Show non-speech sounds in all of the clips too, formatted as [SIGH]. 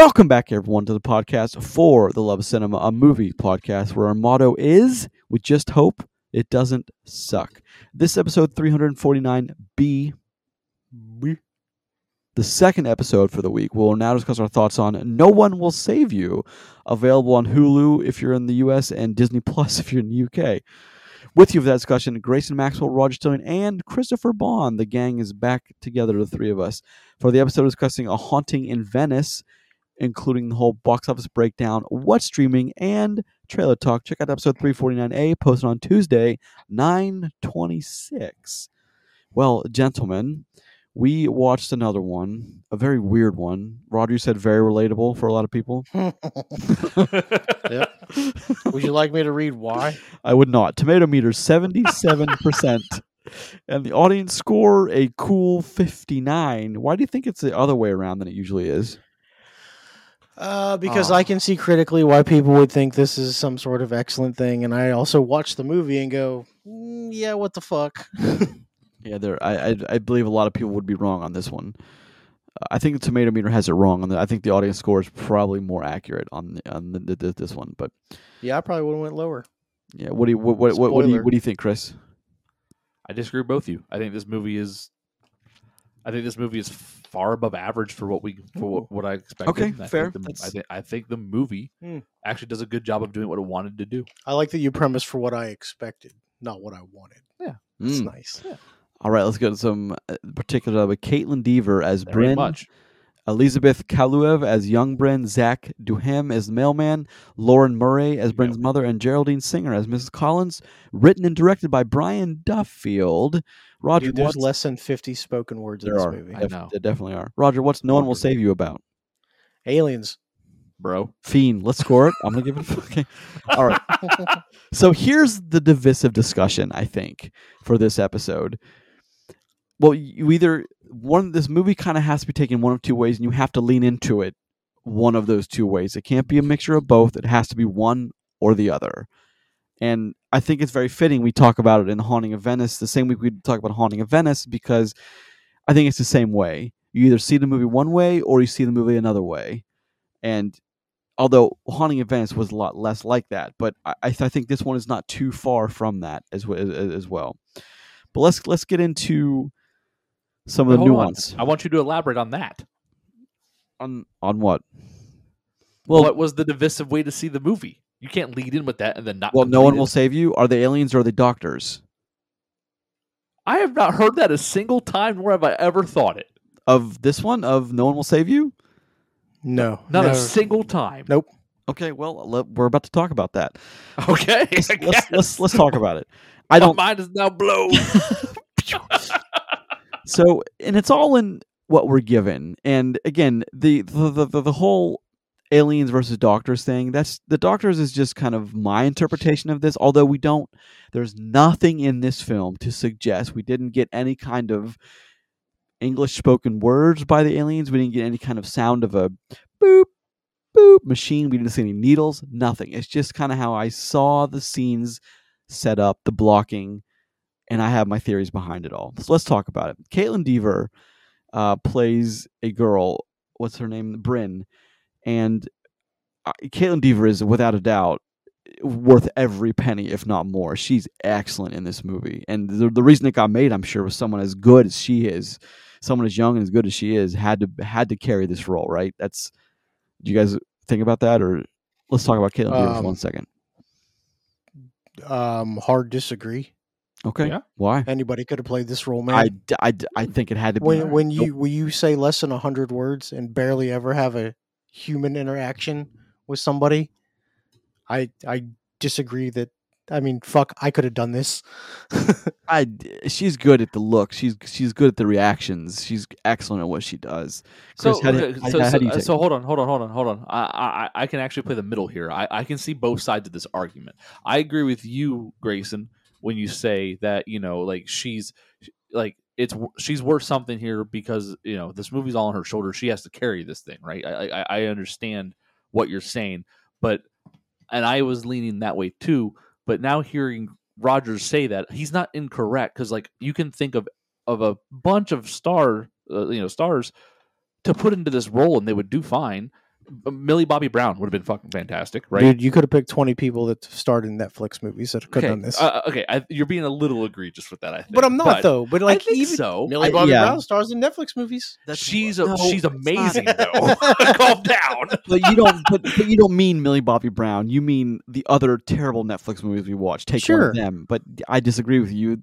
Welcome back, everyone, to the podcast for the Love of Cinema, a movie podcast where our motto is we just hope it doesn't suck. This episode 349B, B, the second episode for the week. We'll now discuss our thoughts on No One Will Save You, available on Hulu if you're in the US and Disney Plus [LAUGHS] if you're in the UK. With you for that discussion, Grayson Maxwell, Roger Stillion, and Christopher Boughan. The gang is back together, the three of us, for the episode discussing A Haunting in Venice, including the whole box office breakdown, what's streaming, and trailer talk. Check out episode 349A, posted on Tuesday, 926. Well, gentlemen, we watched another one, a very weird one. Roger said very relatable for a lot of people. [LAUGHS] Yep. Would you like me to read why? I would not. Tomato meter 77%. [LAUGHS] and the audience score a cool 59. Why do you think it's the other way around than it usually is? Uh, because Aw. I can see critically why people would think this is some sort of excellent thing, and I also watch the movie and go, "Mm, "Yeah, what the fuck." [LAUGHS] Yeah, there. I, I I believe a lot of people would be wrong on this one. Uh, I think the tomato meter has it wrong. On the, I think the audience score is probably more accurate on the, on the, the, this one. But yeah, I probably would have went lower. yeah, what do you what what, what, what do you what do you think, Chris? I disagree with both of you. I think this movie is. I think this movie is far above average for what we for what, what I expected. Okay, I fair. Think the, I think I think the movie Hmm. actually does a good job of doing what it wanted to do. I like that you premise for what I expected, not what I wanted. Yeah, it's Mm. nice. All right, let's get to some uh, particular. But Kaitlyn Dever as Very Bryn, much. Elizabeth Kaluev as young Bryn, Zack Duhame as the mailman, Lauren Murray as Bryn's mother, and Geraldine Singer as Mrs. Collins. Written and directed by Brian Duffield. Roger, Dude, there's what's- less than 50 spoken words in this are. movie. I Def- know. there definitely are. Roger, what's No One Will Save You about? Aliens. bro. Fiend. Let's score it. I'm gonna give it. Okay. [LAUGHS] All right. [LAUGHS] So here's the divisive discussion. I think for this episode. Well, you either one this movie kind of has to be taken one of two ways, and you have to lean into it one of those two ways. It can't be a mixture of both. It has to be one or the other. And I think it's very fitting we talk about it in Haunting of Venice the same week we talk about Haunting of Venice because I think it's the same way. You either see the movie one way or you see the movie another way. And although Haunting of Venice was a lot less like that, but I, I think this one is not too far from that as, as, as well. But let's let's get into some of the Hold on. nuance I want you to elaborate on that. on on what. Well, what was the divisive way to see the movie? You can't lead in with that and then not. well, no one complete will save you. Are the aliens or the doctors I have not heard that a single time, nor have I ever thought it. of this one? Of no one will save you? no. Not never. a single time. Nope. Okay, well, let, we're about to talk about that. [LAUGHS] Okay, Let's let's, let's, let's talk about it. I My don't. mind is now blown. [LAUGHS] [LAUGHS] so and it's all in what we're given. And again the the, the, the, whole aliens versus doctors thing that's the doctors is just kind of my interpretation of this although we don't there's nothing in this film to suggest we didn't get any kind of english spoken words by the aliens. We didn't get any kind of sound of a boop boop machine. We didn't see any needles nothing. It's just kind of how i saw the scenes set up the blocking and I have my theories behind it all. So let's talk about it. Kaitlyn Dever uh, plays a girl. What's her name? Bryn. And uh, Kaitlyn Dever is, without a doubt, worth every penny, if not more. She's excellent in this movie. And the, the reason it got made, I'm sure, was someone as good as she is, someone as young and as good as she is, had to had to carry this role, right? That's. Do you guys think about that, or let's talk about Kaitlyn Dever for Um, one second? Um, hard disagree. Okay, yeah. why? Anybody could have played this role, man. I, I, I think it had to be. when when Nope. you when you say less than hundred words and barely ever have a human interaction with somebody, I I disagree that. I mean, fuck, I could have done this. [LAUGHS] I d- she's good at the look. She's she's good at the reactions. She's excellent at what she does. So, Chris, how do you- how- so, how so, do you uh, so hold on, hold on, hold on, hold on. I, I, I can actually play the middle here. I, I can see both sides of this argument. I agree with you, Grayson, when you say that you know, like she's like it's she's worth something here because you know this movie's all on her shoulders. She has to carry this thing, right? I, I, I understand what you're saying, but and I was leaning that way too. But now hearing Rogers say that he's not incorrect because like you can think of of a bunch of star uh, you know stars to put into this role and they would do fine Millie Bobby Brown would have been fucking fantastic, right? Dude, you could have picked 20 people that starred in Netflix movies that could okay, have done this. uh, okay, I, you're being a little egregious with that. I think, but I'm not though. But like I think even so. Millie I- Bobby yeah. Brown stars in Netflix movies. she's a, no, she's amazing [LAUGHS] though. [LAUGHS] Calm down. But you don't. But, but you don't mean Millie Bobby Brown. You mean the other terrible Netflix movies we watch. Take one of them. But I disagree with you.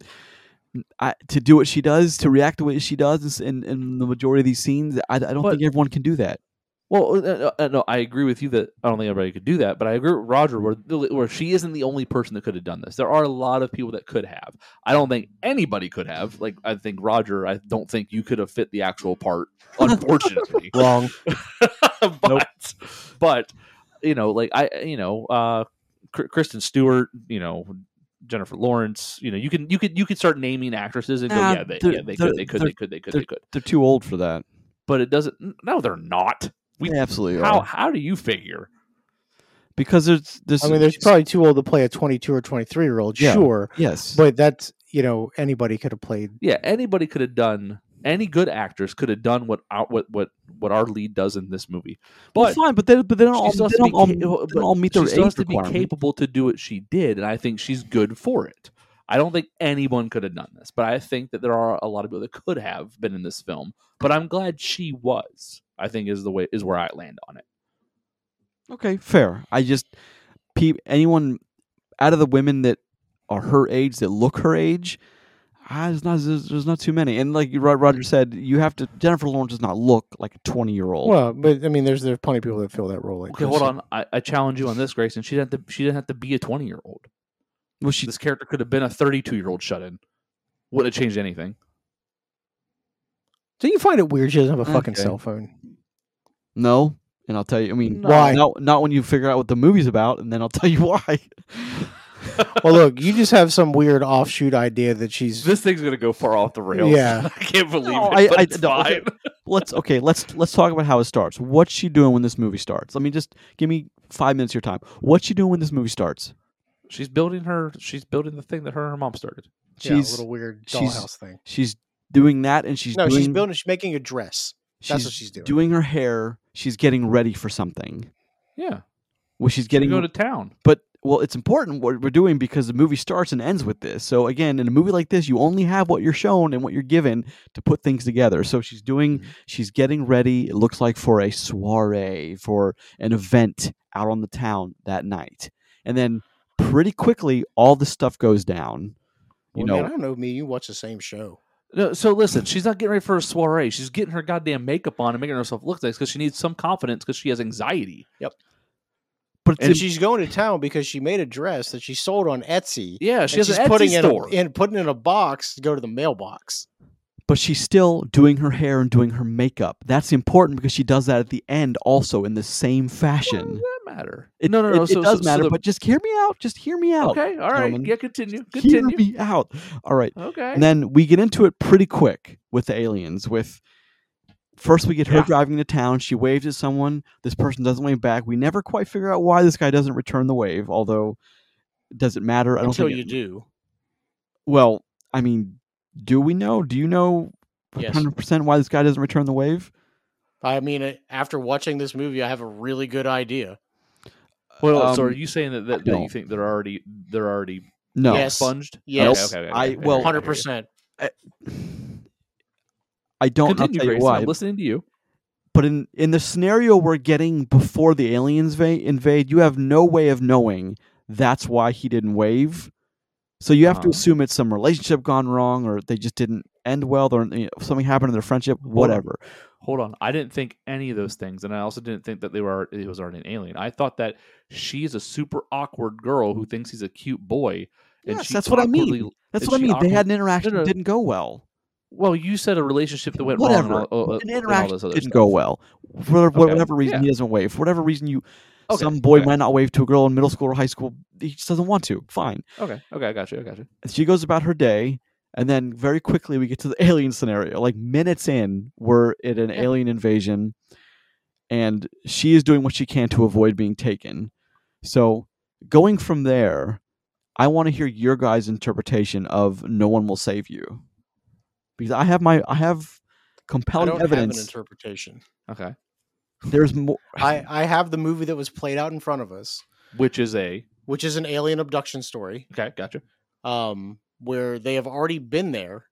I, to do what she does, to react the way she does in, in the majority of these scenes, I, I don't But- think everyone can do that. Well, uh, uh, no, I agree with you that I don't think everybody could do that, but I agree with Roger where where she isn't the only person that could have done this. There are a lot of people that could have. I don't think anybody could have. Like I think Roger, I don't think you could have fit the actual part, [LAUGHS] unfortunately. [LAUGHS] Wrong. [LAUGHS] but but you know, like I you know, uh Kristen Stewart, you know, Jennifer Lawrence, you know, you can you could you could start naming actresses and go, yeah, they, yeah, they could, they could, they're- could, they could, they could. They're too old for that. But it doesn't. No, they're not. We They absolutely how are. how do you figure? Because there's there's. I mean, there's probably too old to play a 22 or 23 year old, Yeah. sure, yes, but that's you know anybody could have played. Yeah, anybody could have done. Any good actors could have done what our, what what what our lead does in this movie. well, But fine. But they but they don't she all, they has to don't all, ca- they don't all meet their age to be capable to do what she did, and I think she's good for it. I don't think anyone could have done this, but I think that there are a lot of people that could have been in this film. But I'm glad she was. I think is the way is where I land on it. Okay, fair. I just pe- anyone out of the women that are her age that look her age, ah, there's not there's, there's not too many. And like Roger said, you have to Jennifer Lawrence does not look like a 20 year old. Well, but I mean, there's there's plenty of people that fill that role. Like Okay, hold on. I, I challenge you on this, Grayson. She didn't have to, she didn't have to be a 20 year old. Well, she This character could have been a 32 year old shut in. Wouldn't have changed anything. Do you find it weird she doesn't have a fucking Okay. cell phone? No, and I'll tell you. I mean, No. Why? Not not when you figure out what the movie's about, and then I'll tell you [LAUGHS] why. [LAUGHS] Well, look, you just have some weird offshoot idea that she's. This thing's gonna go far off the rails. Yeah. [LAUGHS] I can't believe No, it. I- but I- it's no, okay. fine. let's okay. Let's let's talk about how it starts. What's she doing when this movie starts? Let me just give me five minutes of your time. What's she doing when this movie starts? She's building her. She's building the thing that her and her mom started. yeah, a She's little weird she's- dollhouse thing. she's doing that, and she's No, doing, she's building. She's making a dress. That's what she's doing. Doing her hair. She's getting ready for something. Yeah, Well, she's getting getting go to town. but well, it's important what we're doing because the movie starts and ends with this. So again, in a movie like this, you only have what you're shown and what you're given to put things together. So she's doing, Mhm. she's getting ready. It looks like for a soiree, for an event out on the town that night, and then pretty quickly, all the stuff goes down. You Well, know, man, I don't know me. You watch the same show. No, so listen, she's not getting ready for a soiree. She's getting her goddamn makeup on and making herself look nice because she needs some confidence because she has anxiety. Yep. But And im- she's going to town because she made a dress that she sold on Etsy. Yeah, she and has she's an Etsy putting store. in a, in putting in a box to go to the mailbox. but she's still doing her hair and doing her makeup. That's important because she does that at the end also in the same Why fashion. Oh, matter? It, no, no, no. It, so, it does so- so matter, the- but just hear me out. Just hear me out. okay, all right. gentlemen. Yeah, continue. Hear me out. All right. Okay. And then we get into it pretty quick with the aliens. With first we get her Yeah. driving to town. She waves at someone. This person doesn't wave back. We never quite figure out why this guy doesn't return the wave. Although, does it matter? I don't Until think you it- do. Well, I mean, do we know? Do you know Yes. hundred percent why this guy doesn't return the wave? I mean, uh, after watching this movie, I have a really good idea. Well, so um, are you saying that, that, that you think they're already they're already No. Yes. sponged? Yes. Okay, okay, okay, I- okay, okay, well- hundred percent. I don't. I'll Continue, tell you Grayson. why. I'm listening to you. But in in the scenario we're getting before the aliens va- invade, you have no way of knowing that's why he didn't wave. So you have to Uh-huh. assume it's some relationship gone wrong, or they just didn't end well, or you know, something happened in their friendship, on. whatever. Hold on. I didn't think any of those things, and I also didn't think that they were it was already an alien. I thought that she's a super awkward girl who thinks he's a cute boy. And Yes, that's what I mean. That's what I mean. They had an interaction that didn't go well. Well, you said a relationship that went Whatever. wrong. All, uh, an all interaction didn't stuff. go well. For Okay, whatever reason, yeah. he doesn't wave. For whatever reason, you Okay, some boy okay. might not wave to a girl in middle school or high school. He just doesn't want to. Fine. Okay, okay, I got you. I got you. And she goes about her day and then very quickly we get to the [LAUGHS] alien scenario like minutes in we're at an Yeah. alien invasion and she is doing what she can to avoid being taken so going from there i want to hear your guys interpretation of no one will save you because i have my i have I compelling don't have an evidence interpretation. Okay. there's more. [LAUGHS] I I have the movie that was played out in front of us, which is a which is an alien abduction story. okay, gotcha. um, where they have already been there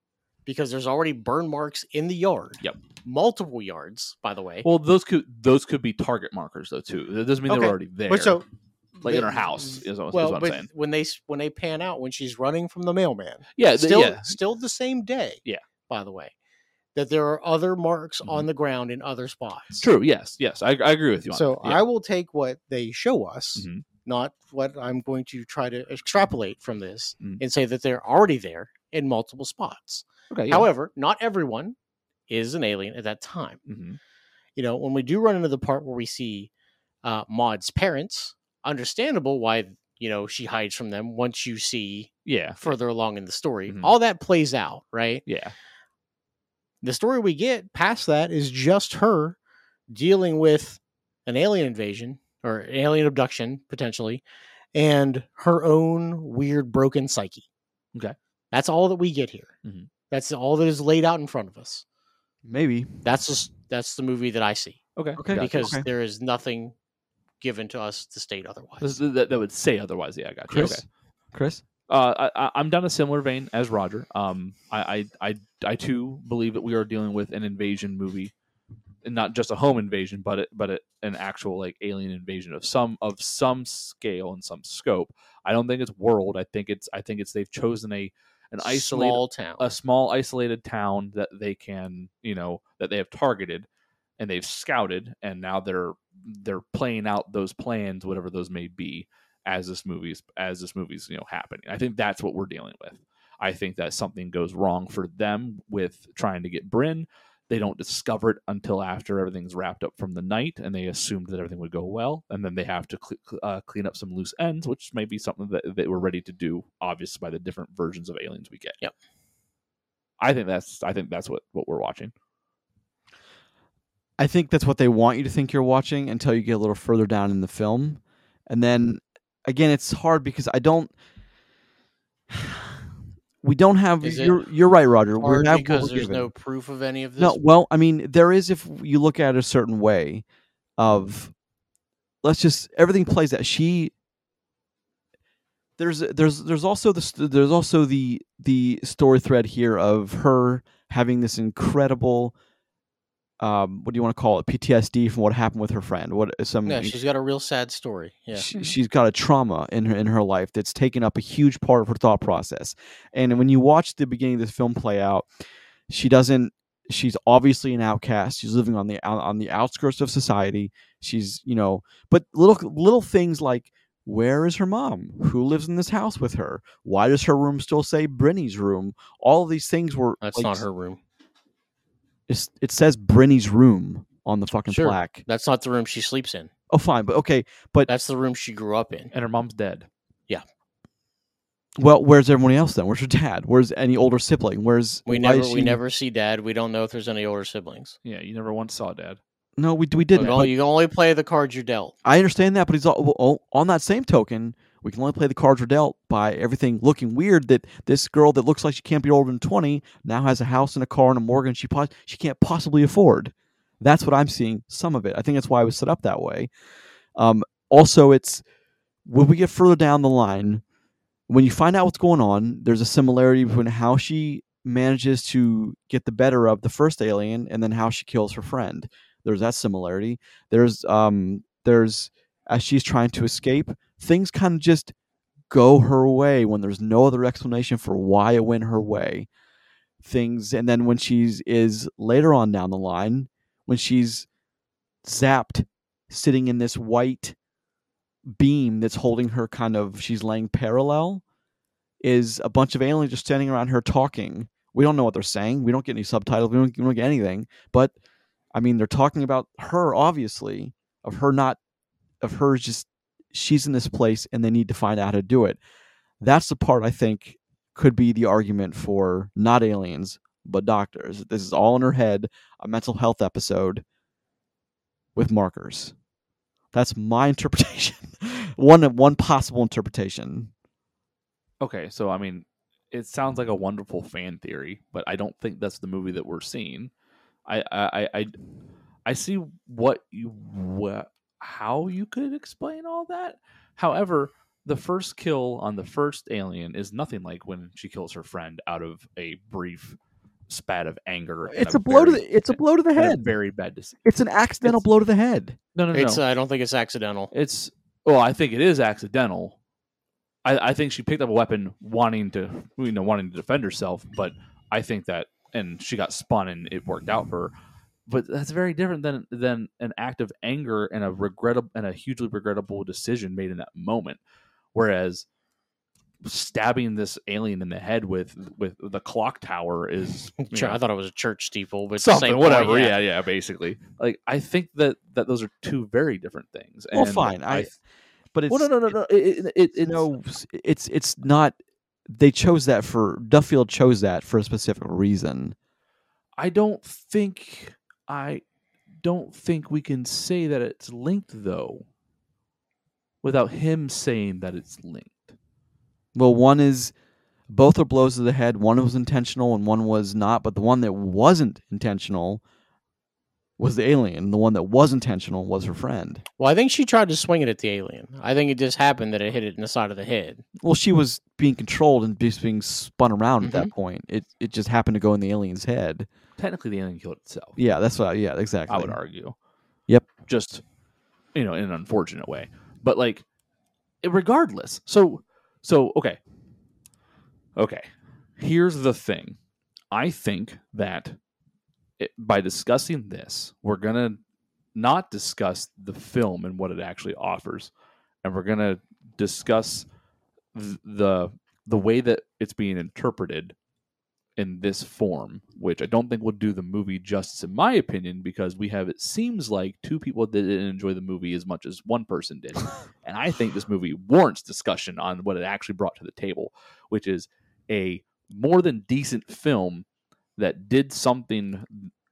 because there's already burn marks in the yard. Yep. Multiple yards, by the way. Well, those could those could be target markers though too. That doesn't mean Okay. they're already there. but so like in they- her house is what, is well, what I'm saying. when they when they pan out when she's running from the mailman, Yeah, still yeah, still the same day. Yeah. By the way, that there are other marks Mhm. on the ground in other spots. true. Yes, yes, I, I agree with you. On So that. Yeah. I will take what they show us, Mhm. Not what I'm going to try to extrapolate from this, Mhm. and say that they're already there in multiple spots. okay, yeah. However, not everyone is an alien at that time. Mhm. You know, when we do run into the part where we see uh, Maude's parents, understandable why you know she hides from them. Once you see yeah, further along in the story, Mhm. all that plays out, right? yeah, The story we get past that is just her dealing with an alien invasion or alien abduction potentially, and her own weird broken psyche. Okay. that's all that we get here. Mhm. That's all that is laid out in front of us. Maybe. That's just that's the movie that I see okay, Okay. because okay. there is nothing given to us to state otherwise. This- that, that would say otherwise. Yeah, I got you. Chris. Okay. Chris. Uh, I, I- I'm down a similar vein as Roger. Um, I, I, I, I too believe that we are dealing with an invasion movie, and not just a home invasion, but it, but it, an actual like alien invasion of some of some scale and some scope. I don't think it's world. I think it's I think it's they've chosen a an isolated small town. a small isolated town that they can you know that they have targeted and they've scouted and now they're they're playing out those plans whatever those may be as this movie's as this movie's you know happening i think that's what we're dealing with i think that something goes wrong for them with trying to get bryn they don't discover it until after everything's wrapped up from the night and they assumed that everything would go well and then they have to cle uh, clean up some loose ends which may be something that they were ready to do obvious by the different versions of aliens we get Yep. i think that's i think that's what what we're watching I think that's what they want you to think you're watching until you get a little further down in the film. And then again, it's hard because I don't we don't have Is you're you're right, Roger. We Hard have what because we're there's given. no proof of any of this. No, well, I mean, there is if you look at it a certain way of let's just everything plays out. She there's there's there's also the there's also the the story thread here of her having this incredible um what do you want to call it PTSD from what happened with her friend. What some yeah, she's got a real sad story. Yeah, she, she's got a trauma in her in her life that's taken up a huge part of her thought process. And when you watch the beginning of this film play out, she doesn't. She's obviously an outcast. She's living on the on the outskirts of society. She's you know, but little little things like where is her mom? Who lives in this house with her? Why does her room still say Brinny's room? All of these things were that's like, not her room. It's, it says Brinny's room on the fucking Sure. plaque. That's not the room she sleeps in. Oh, fine, but okay, but That's the room she grew up in. and her mom's dead Yeah. well, where's everyone else then? Where's her dad? Where's any older sibling? Where's We never is we never see dad. We don't know if there's any older siblings. yeah you never once saw dad No, we we didn't. can only, you can only play the cards you're dealt. I understand that, but he's all, well, on that same token. We can only play the cards we're dealt by everything looking weird. That this girl that looks like she can't be older than twenty now has a house and a car and a mortgage she pos- she can't possibly afford. That's what I'm seeing. Some of it. I think that's why it was set up that way. Um, also, it's when we get further down the line, when you find out what's going on, there's a similarity between how she manages to get the better of the first alien and then how she kills her friend. There's that similarity. There's um there's as she's trying to escape, things kind of just go her way when there's no other explanation for why it went her way. Things and then when she's is later on down the line, when she's zapped sitting in this white beam that's holding her kind of she's laying parallel is a bunch of aliens just standing around her talking. We don't know what they're saying. We don't get any subtitles. We don't, we don't get anything. But I mean, they're talking about her, obviously, of her not, of her just, she's in this place and they need to find out how to do it. That's the part I think could be the argument for not aliens, but doctors. This is all in her head, a mental health episode with markers. That's my [LAUGHS] interpretation. one one possible interpretation. okay so i mean it sounds like a wonderful fan theory but i don't think that's the movie that we're seeing i i i, I see what you what how you could explain all that. However, the first kill on the first alien is nothing like when she kills her friend out of a brief spat of anger. It's a blow to the it's a blow to the head. very bad decision. It's an accidental It's- blow to the head. No, no, no. It's. uh, I don't think it's accidental. It's well, I think it is accidental. I, I think she picked up a weapon wanting to, you know, wanting to defend herself. But I think that, and she got spun, and it worked out for her. But that's very different than than an act of anger and a regrettable and a hugely regrettable decision made in that moment. Whereas stabbing this alien in the head with with the clock tower is [LAUGHS] Sure, know, I thought it was a church steeple, but something, same whatever. point, yeah. yeah, basically. Like I think that that those are two very different things. Well, and fine. I, but it's well, no, no, no, no. It, it, it, it's no, it's it's not. They chose that for Duffield chose that for a specific reason. I don't think I don't think we can say that it's linked though, without him saying that it's linked. Well, one is both are blows to the head. One was intentional and one was not. But the one that wasn't intentional was the alien. The one that was intentional was her friend. Well, I think she tried to swing it at the alien. I think it just happened that it hit it in the side of the head. Well, she was being controlled and just being spun around at Mm-hmm. that point. It it just happened to go in the alien's head. Technically, the alien killed itself. Yeah, that's what. Yeah, exactly. I would argue. Yep. Just you know, in an unfortunate way, but like, regardless. So, so okay, okay. Here's the thing. I think that it, by discussing this, we're gonna not discuss the film and what it actually offers, and we're gonna discuss th- the the way that it's being interpreted in this form, which I don't think will do the movie justice, in my opinion, because we have it seems like two people that didn't enjoy the movie as much as one person did, [LAUGHS] and I think this movie warrants discussion on what it actually brought to the table, which is a more than decent film that did something,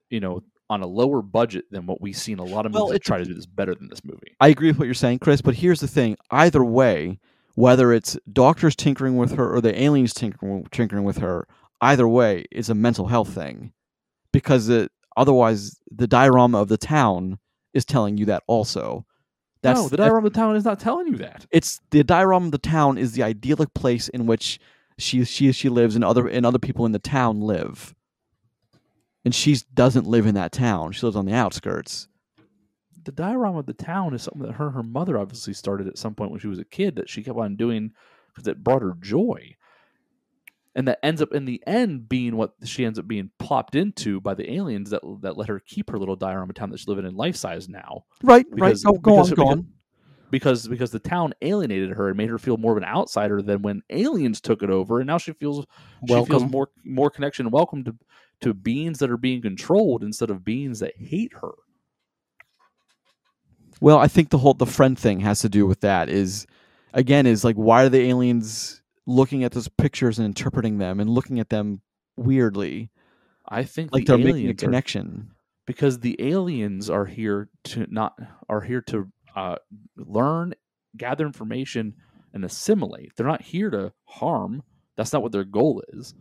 you know, on a lower budget than what we've seen a lot of movies Well, that try to do this better than this movie. I agree with what you're saying, Chris. But here's the thing: either way, whether it's doctors tinkering with her or the aliens tinkering, tinkering with her, either way, it's a mental health thing, because it, otherwise, the diorama of the town is telling you that also. That's no, the diorama of the town is not telling you that. it's the diorama of the town is the idyllic place in which she she she lives and other and other people in the town live. And she doesn't live in that town. She lives on the outskirts. the diorama of the town is something that her and her mother obviously started at some point when she was a kid that she kept on doing because it brought her joy. And that ends up in the end being what she ends up being plopped into by the aliens that that let her keep her little diorama town that she's living in life size now. Right, Because- right. Go, go on, go because- on. Because because the town alienated her and made her feel more of an outsider than when aliens took it over, and now she feels she feels more more connection and welcome to to beings that are being controlled instead of beings that hate her. Well, I think the whole the friend thing has to do with that. Is again is like why are the aliens looking at those pictures and interpreting them and looking at them weirdly, I think like the they're making a aliens are connection. because the aliens are here to not are here to uh, learn, gather information, and assimilate. They're not here to harm. That's not what their goal is.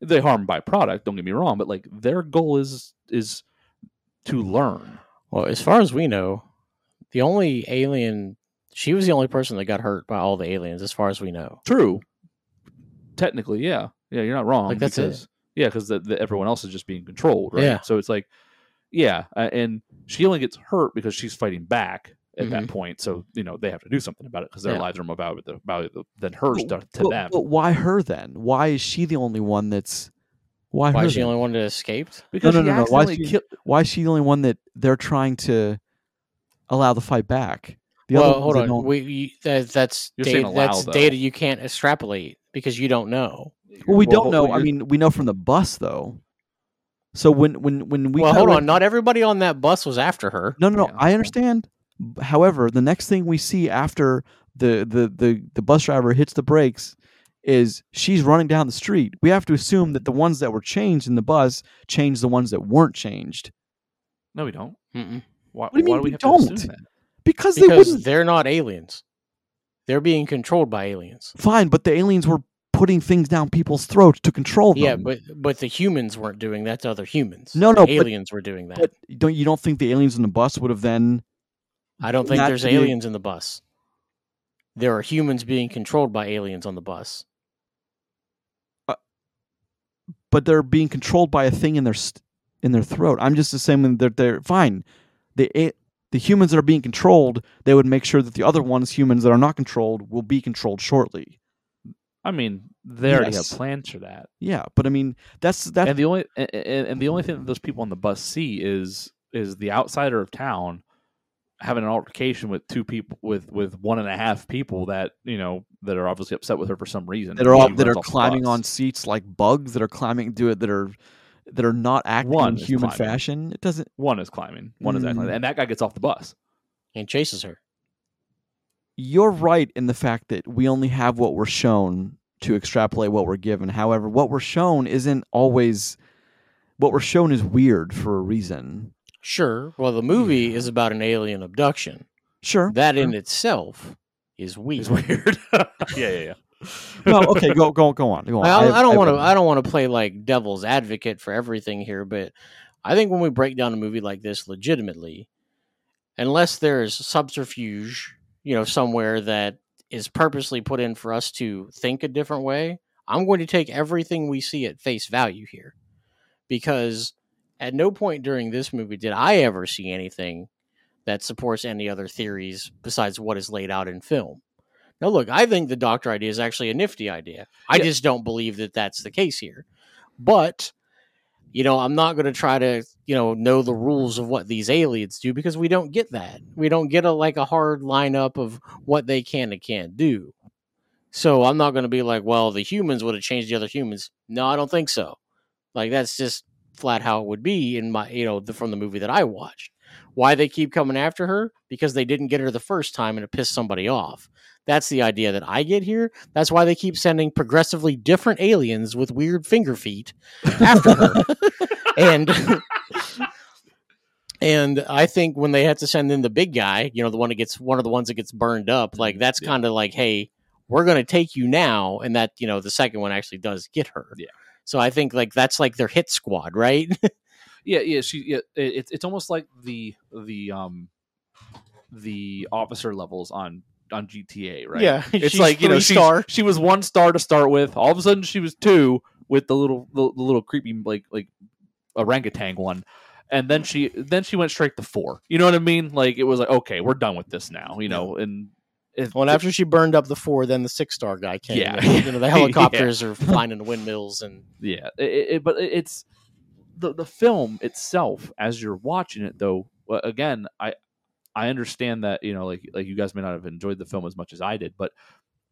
They harm by product. Don't get me wrong, but like their goal is is to learn. Well, as far as we know, the only alien, she was the only person that got hurt by all the aliens, as far as we know. True. Technically, yeah, yeah, you're not wrong. Like, that's it. because, Yeah, because the, the, everyone else is just being controlled, right? Yeah. So it's like, yeah, uh, and she only gets hurt because she's fighting back at that point. So you know they have to do something about it because their Mm-hmm. Yeah. lives are more valuable valuable than hers to, to But- them. but why her then? Why is she the only one that's why, Why is she the only one that escaped? because no, she no, no. Why is she- kill- Why is she the only one that they're trying to allow the fight back? The well, hold on. don't- We that, that's data, that's though. data you can't extrapolate because you don't know. well, we Well, don't know. I mean, we know from the bus though. So when when when we well, kinda hold went- on. Not everybody on that bus was after her. No, no, no. Yeah, I understand. B- However, the next thing we see after the, the the the bus driver hits the brakes is she's running down the street. We have to assume that the ones that were changed in the bus changed the ones that weren't changed No, we don't. Mm-mm. Why, do you why mean do we we don't? to assume that? because they wouldn't. they're not aliens. They're being controlled by aliens. Fine, but the aliens were putting things down people's throats to control them. Yeah, but but the humans weren't doing that to other humans. No, The no, but- aliens were doing that. but don't you don't think the aliens in the bus would have then? I don't think there's aliens in the bus. There are humans being controlled by aliens on the bus. Uh, but they're being controlled by a thing in their st- in their throat. I'm just assuming that they're fine. The the humans that are being controlled, they would make sure that the other ones, humans that are not controlled, will be controlled shortly. I mean, they already have plans for that. Yeah, but I mean that's that's and the only and, and the only thing that those people on the bus see is is the outsider of town having an altercation with two people with with one and a half people that you know that are obviously upset with her for some reason. that are all that are runs off the climbing on seats like bugs that are climbing do it that are that are not acting One in human climbing. fashion. It doesn't. One is climbing. One is acting, Mm. and that guy gets off the bus. and chases her. You're right in the fact that we only have what we're shown to extrapolate what we're given. However, what we're shown isn't always. What we're shown is weird for a reason. Sure. Well, the movie is about an alien abduction. Sure. That in itself is weird. It's weird. [LAUGHS] yeah, yeah, yeah. No. Okay. Go. Go. Go on. Go on. I, I, don't want to. to. I don't want to play like devil's advocate for everything here, but I think when we break down a movie like this legitimately, unless there's subterfuge, you know, somewhere that is purposely put in for us to think a different way, I'm going to take everything we see at face value here, because at no point during this movie did I ever see anything that supports any other theories besides what is laid out in film. Now, look, I think the doctor idea is actually a nifty idea. I Yeah. just don't believe that that's the case here. But, you know, I'm not going to try to, you know, know the rules of what these aliens do because we don't get that. We don't get a like a hard lineup of what they can and can't do. So I'm not going to be like, well, the humans would have changed the other humans. No, I don't think so. Like that's just flat how it would be in my, you know, the, from the movie that I watched. Why they keep coming after her? Because they didn't get her the first time and it pissed somebody off. That's the idea that I get here. That's why they keep sending progressively different aliens with weird finger feet after her. [LAUGHS] and and I think when they had to send in the big guy, you know, the one that gets one of the ones that gets burned up, like that's Yeah. kind of like, hey, we're going to take you now, and that you know the second one actually does get her. Yeah. So I think like that's like their hit squad, right? [LAUGHS] Yeah, yeah. She. Yeah, it, it's it's almost like the the um the officer levels on on GTA, right? Yeah, [LAUGHS] It's like you know she she was one star to start with. All of a sudden she was two with the little the, the little creepy like like orangutan one. And then she then she went straight to four. You know what I mean? Like it was like okay, we're done with this now. You know, and it, Well, and after she burned up the four, then the six star guy came. Yeah. and, you know the [LAUGHS] Yeah. helicopters are flying into windmills, and Yeah, it, it, but it's the the film itself. As you're watching it, though, again, I I understand that you know, like like you guys may not have enjoyed the film as much as I did, but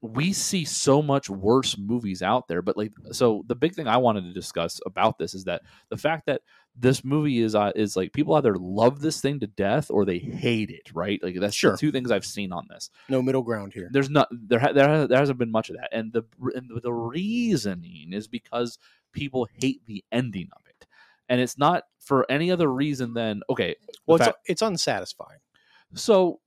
we see so much worse movies out there. But like, so the big thing I wanted to discuss about this is that the fact that this movie is uh, is like people either love this thing to death or they hate it. Right? Like that's Sure. two things I've seen on this no middle ground here. there's not there ha- there, ha- there hasn't been much of that and the and the reasoning is because people hate the ending of it and it's not for any other reason than okay Well, it's, fact- it's unsatisfying. So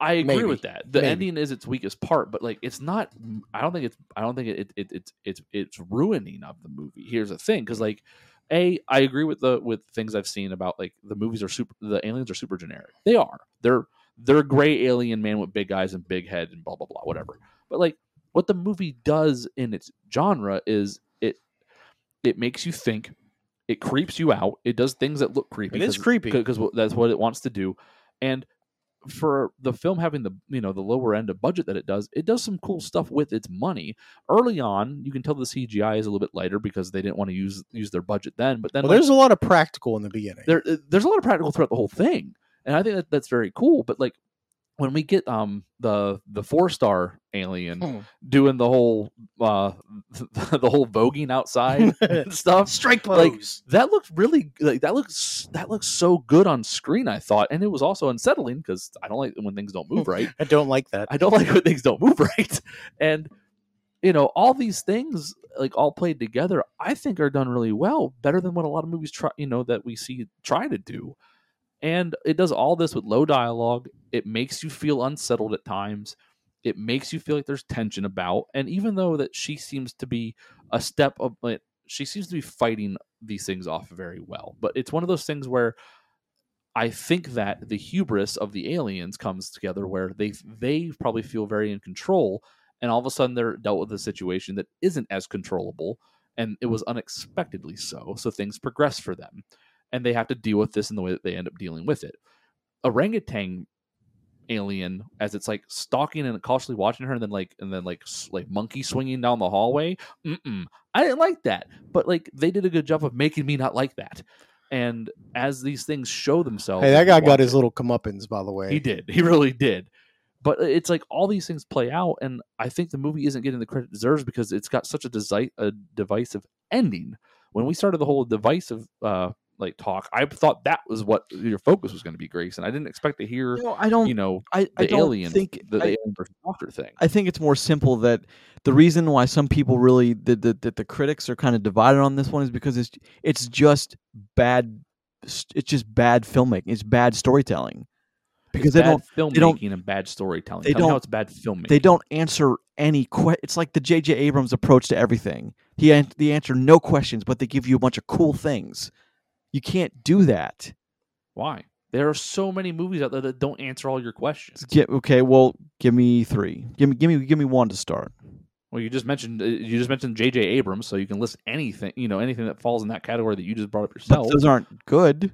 i agree Maybe. with that the Maybe. ending is its weakest part but like it's not i don't think it's i don't think it, it, it's it's it's ruining of the movie here's the thing because like a i agree with the with things i've seen about like the movies are super the aliens are super generic they are they're they're gray alien man with big eyes and big head and blah blah blah whatever but like what the movie does in its genre is it it makes you think it creeps you out it does things that look creepy It is creepy. because that's what it wants to do and for the film having the you know the lower end of budget that it does it does some cool stuff with its money early on you can tell the cgi is a little bit lighter because they didn't want to use use their budget then but then Well, like, there's a lot of practical in the beginning. there there's a lot of practical throughout the whole thing and i think that that's very cool but like when we get um the the four star alien Hmm. doing the whole uh [LAUGHS] the whole voguing outside [LAUGHS] stuff Strike like, that looked really like that looks that looks so good on screen i thought and it was also unsettling because i don't like when things don't move right [LAUGHS] I don't like that. i don't like when things don't move right and you know all these things like all played together i think are done really well better than what a lot of movies try you know that we see try to do and it does all this with low dialogue it makes you feel unsettled at times. It makes you feel like there's tension about and even though that she seems to be a step like she seems to be fighting these things off very well. But it's one of those things where i think that the hubris of the aliens comes together where they they probably feel very in control and all of a sudden they're dealt with a situation that isn't as controllable and it was unexpectedly so. So things progress for them and they have to deal with this in the way that they end up dealing with it. Orangutan alien as it's like stalking and cautiously watching her and then like and then like like monkey swinging down the hallway? Mm-mm. i didn't like that but like they did a good job of making me not like that. And as these things show themselves Hey, that guy got his it- little comeuppance, by the way. he did. He really did. But it's like all these things play out and i think the movie isn't getting the credit it deserves because it's got such a, desi- a divisive ending. When we started the whole divisive uh like talk i thought that was what your focus was going to be grace and i didn't expect to hear No, I don't. you know I, I the don't alien think. the, the I, alien versus doctor thing I think it's more simple that the reason why some people really that the, that the critics are kind of divided on this one is because it's it's just bad. It's just bad filmmaking. It's bad storytelling because they don't filmmaking don't- and bad storytelling they Tell me how don't- it's bad filmmaking they don't answer any que- It's like the J.J. Abrams approach to everything. He they answer no questions, but they give you a bunch of cool things. You can't do that. why there are so many movies out there that don't answer all your questions Get, okay, well, give me three. Give me, give me, give me one to start. well you just mentioned uh, you just mentioned jj abrams so you can list anything you know anything that falls in that category that you just brought up But yourself those aren't good.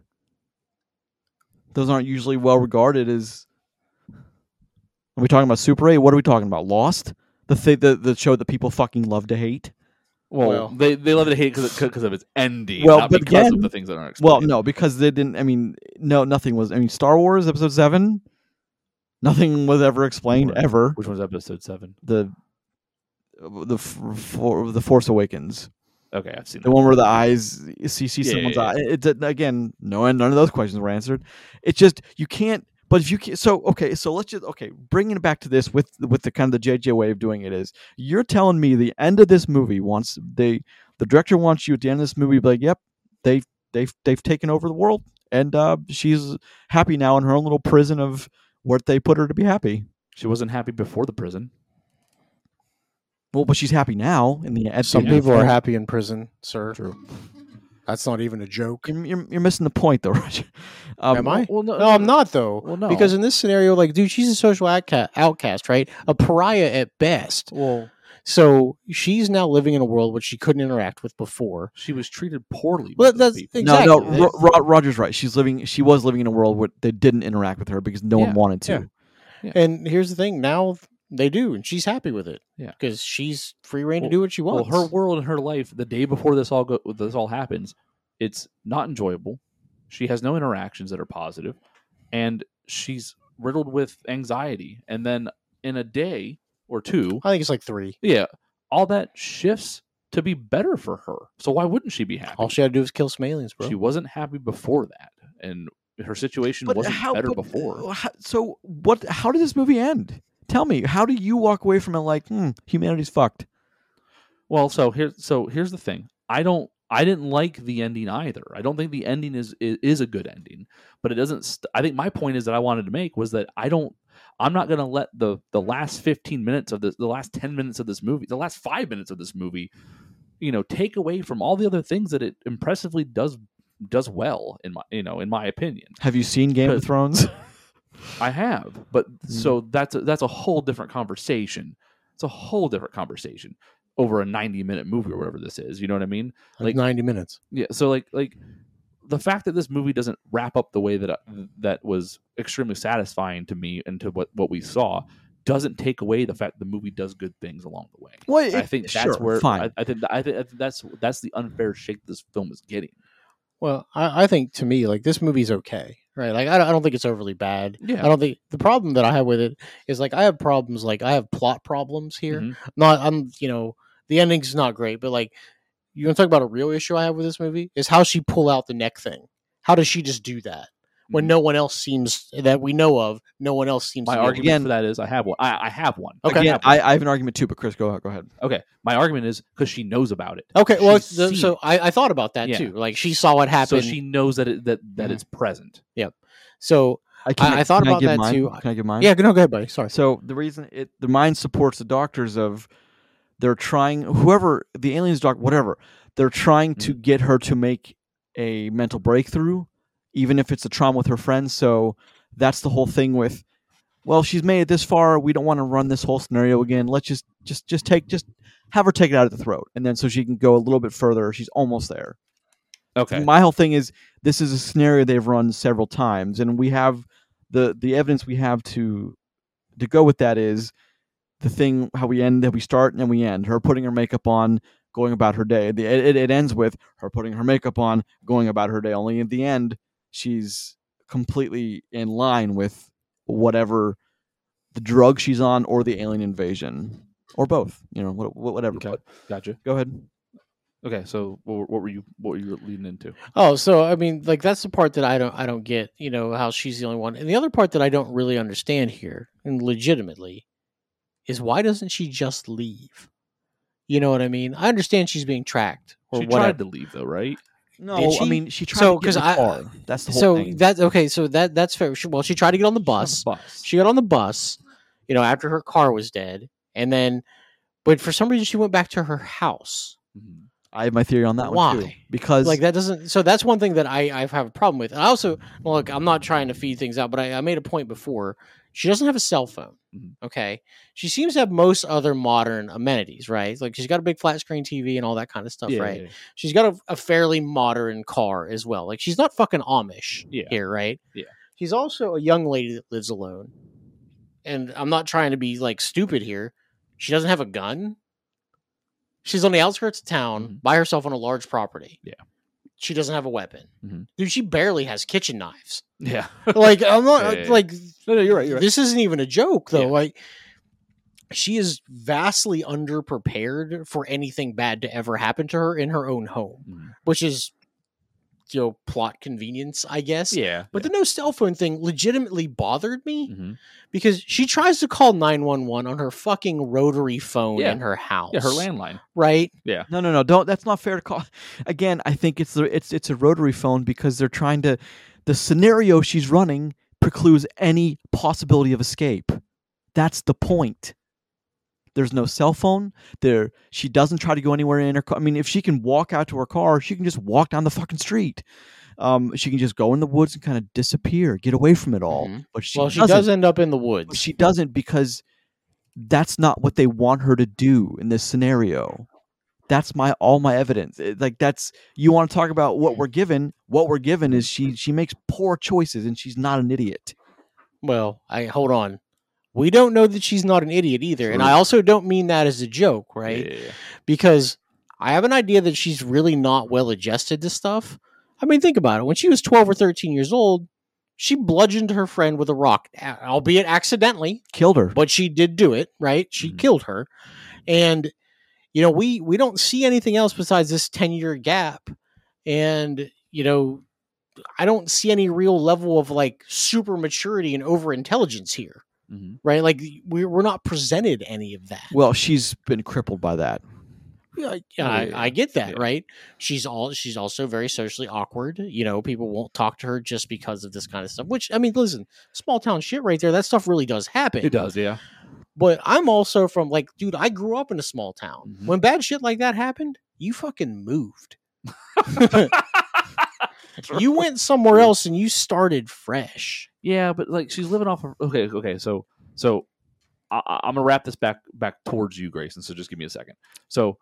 Those aren't usually well regarded as. Are we talking about Super 8? What are we talking about? Lost? The th- the the show that people fucking love to hate. Well, Well- they they love to hate because because of its ending, Well, not but because again- of the things that aren't. Explained. Well, no, because they didn't. I mean, no, nothing was. I mean, Star Wars Episode Seven, nothing was ever explained Right. ever. Which one's episode seven? The the for the Force Awakens, Okay, I've seen the one where the eyes see see Yeah, someone's yeah, eye. It, it- again, no, none of those questions were answered. It's just you can't. But if you can, so okay, so let's just okay, bringing it back to this with with the kind of the JJ way of doing it is you're telling me the end of this movie once they the director wants you at the end of this movie to be like, yep, they they've they've taken over the world and uh, she's happy now in her own little prison of what they put her to be happy. She wasn't happy before the prison. Well, but she's happy now in the at the Some the people are happy in prison, sir. True. That's not even a joke. You're, you're, you're missing the point, though, [LAUGHS] Roger. Um, Am I? Well, no, No, I'm not though. Well, no. Because in this scenario, like, dude, she's a social outcast, right? A pariah at best. Well, So she's now living in a world which she couldn't interact with before. she was treated poorly. Well, that's- exactly. No, no, Ro- Ro- Roger's right. She's living. She was living in a world where they didn't interact with her because no Yeah, one wanted to. yeah. And here's the thing: now they do, and she's happy with it. Yeah. because she's free reign Well- to do what she Well, wants. her world and her life, the day before this all go, this all happens, it's not enjoyable. She has no interactions that are positive, and she's riddled with anxiety. And then in a day or two, I think it's like three. yeah, all that shifts to be better for her. So why wouldn't she be happy? All she had to do was kill some aliens, bro. She wasn't happy before that, and her situation wasn't better but- before. how- so what? How did this movie end? Tell me. How do you walk away from it like, hmm, humanity's fucked? Well, so here, so here's the thing. I don't, I didn't like the ending either. I don't think the ending is is, is a good ending, but it doesn't. St- I think my point is that I wanted to make was that I don't. I'm not going to let the the last 15 minutes of this, the last 10 minutes of this movie, the last five minutes of this movie, you know, take away from all the other things that it impressively does does well in my you know in my opinion. Have you seen Game of Thrones? [LAUGHS] I have, but hmm. so that's a, that's a whole different conversation. It's a whole different conversation over a 90 minute movie or whatever this is. You know what I mean? like, like- ninety minutes. Yeah. So like like the fact that this movie doesn't wrap up the way that I, that was extremely satisfying to me and to what what we saw doesn't take away the fact the movie does good things along the way. well, I think that's sure, where fine. I, I think I think that's that's the unfair shake this film is getting. Well, I, I think to me, like this movie's okay, right? Like I don't, I don't think it's overly bad. Yeah. I don't think the problem that I have with it is like I have problems, like I have plot problems here. Mhm. Not, I'm, you know, the ending's not great, but like you want to talk about a real issue I have with this movie is how she pull out the neck thing. How does she just do that when Mhm. no one else seems that we know of? No one else seems. My to be argument Again- for that is I have one. I, I have one. Okay. I Again, have. I, I have an argument too, but Chris, go go ahead. okay. My argument is because she knows about it. Okay, well, the- seen so. I, I thought about that Yeah. too. Like she saw what happened. so she knows that it, that that Mhm. it's present. Yep. So can, I, I thought can about give that mine? too. Can I give mine? Yeah, no, go ahead, buddy. Sorry. So the reason it the mind supports the doctors of they're trying whoever the aliens doc whatever they're trying to get her to make a mental breakthrough, even if it's a trauma with her friends. So that's the whole thing with. Well, she's made it this far. We don't want to run this whole scenario again. Let's just just just take just have her take it out of the throat, and then so she can go a little bit further. She's almost there. Okay. My whole thing is this is a scenario they've run several times, and we have the the evidence we have to to go with that is the thing how we end that we start and then we end her putting her makeup on going about her day the, it, it ends with her putting her makeup on going about her day only at the end she's completely in line with whatever the drug she's on or the alien invasion or both you know what, whatever Okay. Gotcha. go ahead Okay. So what, what were you what were you leading into? Oh, so I mean, like that's the part that I don't I don't get. You know how she's the only one, and the other part that I don't really understand here, and legitimately, is why doesn't she just leave? You know what I mean? I understand she's being tracked or she whatever. tried to leave though, right? No Did i mean she tried So, to get 'cause in the I- car that's the whole so thing that's okay. So that that's fair. She- Well, she tried to get on the She's on bus. the bus. She got on the bus, you know, after her car was dead, and then, but for some reason she went back to her house. Mhm. i have my theory on that one too Why? because like that doesn't so that's one thing that i i have a problem with and i also look i'm not trying to feed things out but I, I made a point before she doesn't have a cell phone Mhm. okay? She seems to have most other modern amenities right? Like she's got a big flat screen tv and all that kind of stuff Yeah, right? yeah, she's got a, a fairly modern car as well. Like she's not fucking amish here right? Yeah. she's also a young lady that lives alone. And i'm not trying to be like stupid here. She doesn't have a gun. She's on the outskirts of town Mhm. by herself on a large property. Yeah. She doesn't have a weapon Mhm. dude she barely has kitchen knives Yeah. [LAUGHS] like i'm not Yeah, yeah, yeah. like no, no, you're right. You're right. this isn't even a joke though Yeah. like she is vastly underprepared for anything bad to ever happen to her in her own home Mhm. which is you know plot convenience i guess Yeah. but the no cell phone thing legitimately bothered me Mhm. because she tries to call 911 on her fucking rotary phone Yeah. in her house yeah, her landline. right Yeah. No, no, no. Don't. That's not fair to call. [LAUGHS] Again, I think it's the it's it's a rotary phone because they're trying to. The scenario she's running precludes any possibility of escape. That's the point. There's no cell phone. There, she doesn't try to go anywhere in her car. I mean, if she can walk out to her car, she can just walk down the fucking street. Um, she can just go in the woods and kind of disappear, get away from it all. Mhm. But she well she doesn't. does end up in the woods she doesn't because that's not what they want her to do in this scenario. That's my all my evidence. It- like that's you want to talk about what we're given. What we're given is she she makes poor choices and she's not an idiot. Well, I hold on. We don't know that she's not an idiot either, and I also don't mean that as a joke, right? Yeah, yeah, yeah. Because I have an idea that she's really not well adjusted to stuff. I mean, think about it. When she was twelve or thirteen years old, she bludgeoned her friend with a rock, albeit accidentally, Killed her. but she did do it, right? She Mhm. killed her, and you know we we don't see anything else besides this ten year gap, and you know. I don't see any real level of like super maturity and over intelligence here Mhm. right? Like we're we're not presented any of that. Well, she's been crippled by that. Yeah, yeah. I, I get that, Yeah. right? She's all she's also very socially awkward. You know, people won't talk to her just because of this kind of stuff. Which I mean, listen, small town shit right there. That stuff really does happen. It does. Yeah. But I'm also from like, dude, I grew up in a small town. Mhm. When bad shit like that happened, you fucking moved. [LAUGHS] [LAUGHS] [LAUGHS] you went somewhere else and you started fresh. Yeah, but like she's living off of okay, okay. So so I, I'm gonna wrap this back back towards you, Grayson. So just give me a second. So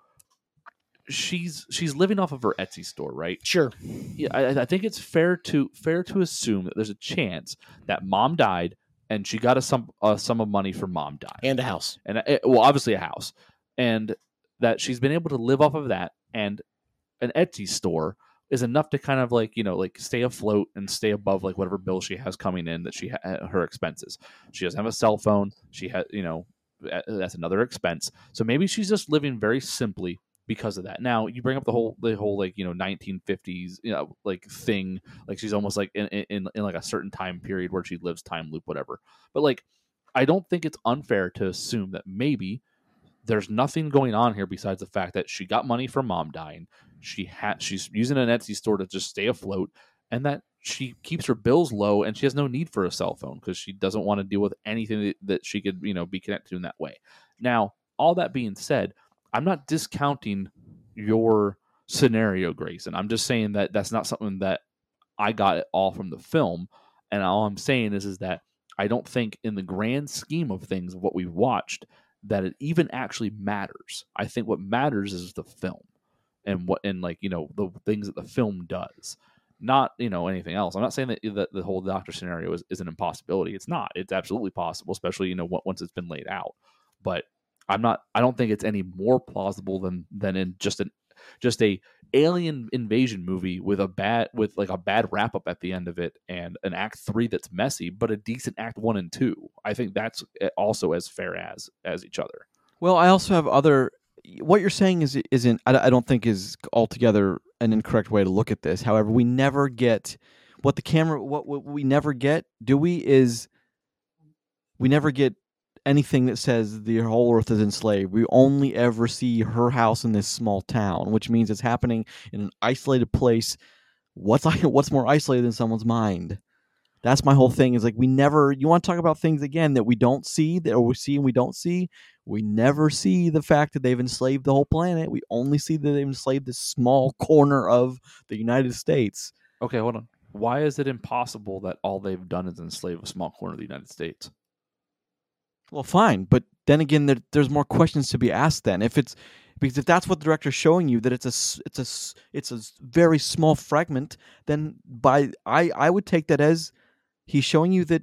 she's she's living off of her Etsy store, right? Sure. Yeah, I, I think it's fair to fair to assume that there's a chance that mom died and she got a sum a sum of money for mom died And a house. and uh, well, obviously a house, and that she's been able to live off of that, and an Etsy store is enough to kind of like you know like stay afloat and stay above like whatever bill she has coming in that she ha- her expenses. She doesn't have a cell phone. She has you know that's another expense. So maybe she's just living very simply because of that. Now you bring up the whole the whole like you know 1950s you know like thing like she's almost like in in, in like a certain time period where she lives time loop whatever. But like I don't think it's unfair to assume that maybe there's nothing going on here besides the fact that she got money from mom dying. She had she's using an Etsy store to just stay afloat, and that she keeps her bills low and she has no need for a cell phone because she doesn't want to deal with anything that, that she could you know be connected to in that way. Now all that being said i'm not discounting your scenario grayson. I'm just saying that that's not something that i got it all from the film and all i'm saying is is that i don't think in the grand scheme of things of what we've watched that it even actually matters. I think what matters is the film and what and like you know the things that the film does not you know anything else. I'm not saying that, that the whole doctor scenario is, is an impossibility. It's not. It's absolutely possible especially you know once it's been laid out. But i'm not i don't think it's any more plausible than than in just an just a alien invasion movie with a bad with like a bad wrap up at the end of it and an act three that's messy but a decent act one and two. I think that's eh, also as fair as as each other. Well, I also have other. What you're saying is isn't. I, I don't think is altogether an incorrect way to look at this. However, we never get what the camera. What, what we never get, do we? Is we never get anything that says the whole Earth is enslaved. We only ever see her house in this small town, which means it's happening in an isolated place. What's [LAUGHS] what's more isolated than someone's mind? That's my whole thing. Is like we never. You want to talk about things again that we don't see, that we see and we don't see. We never see the fact that they've enslaved the whole planet. We only see that they've enslaved this small [LAUGHS] corner of the United States. okay hold on why is it impossible that all they've done is enslave a small corner of the united states Well, fine, but then again, there, there's more questions to be asked. Then, if it's because if that's what the director's showing you that it's a it's a it's a very small fragment, then by I I would take that as he's showing you that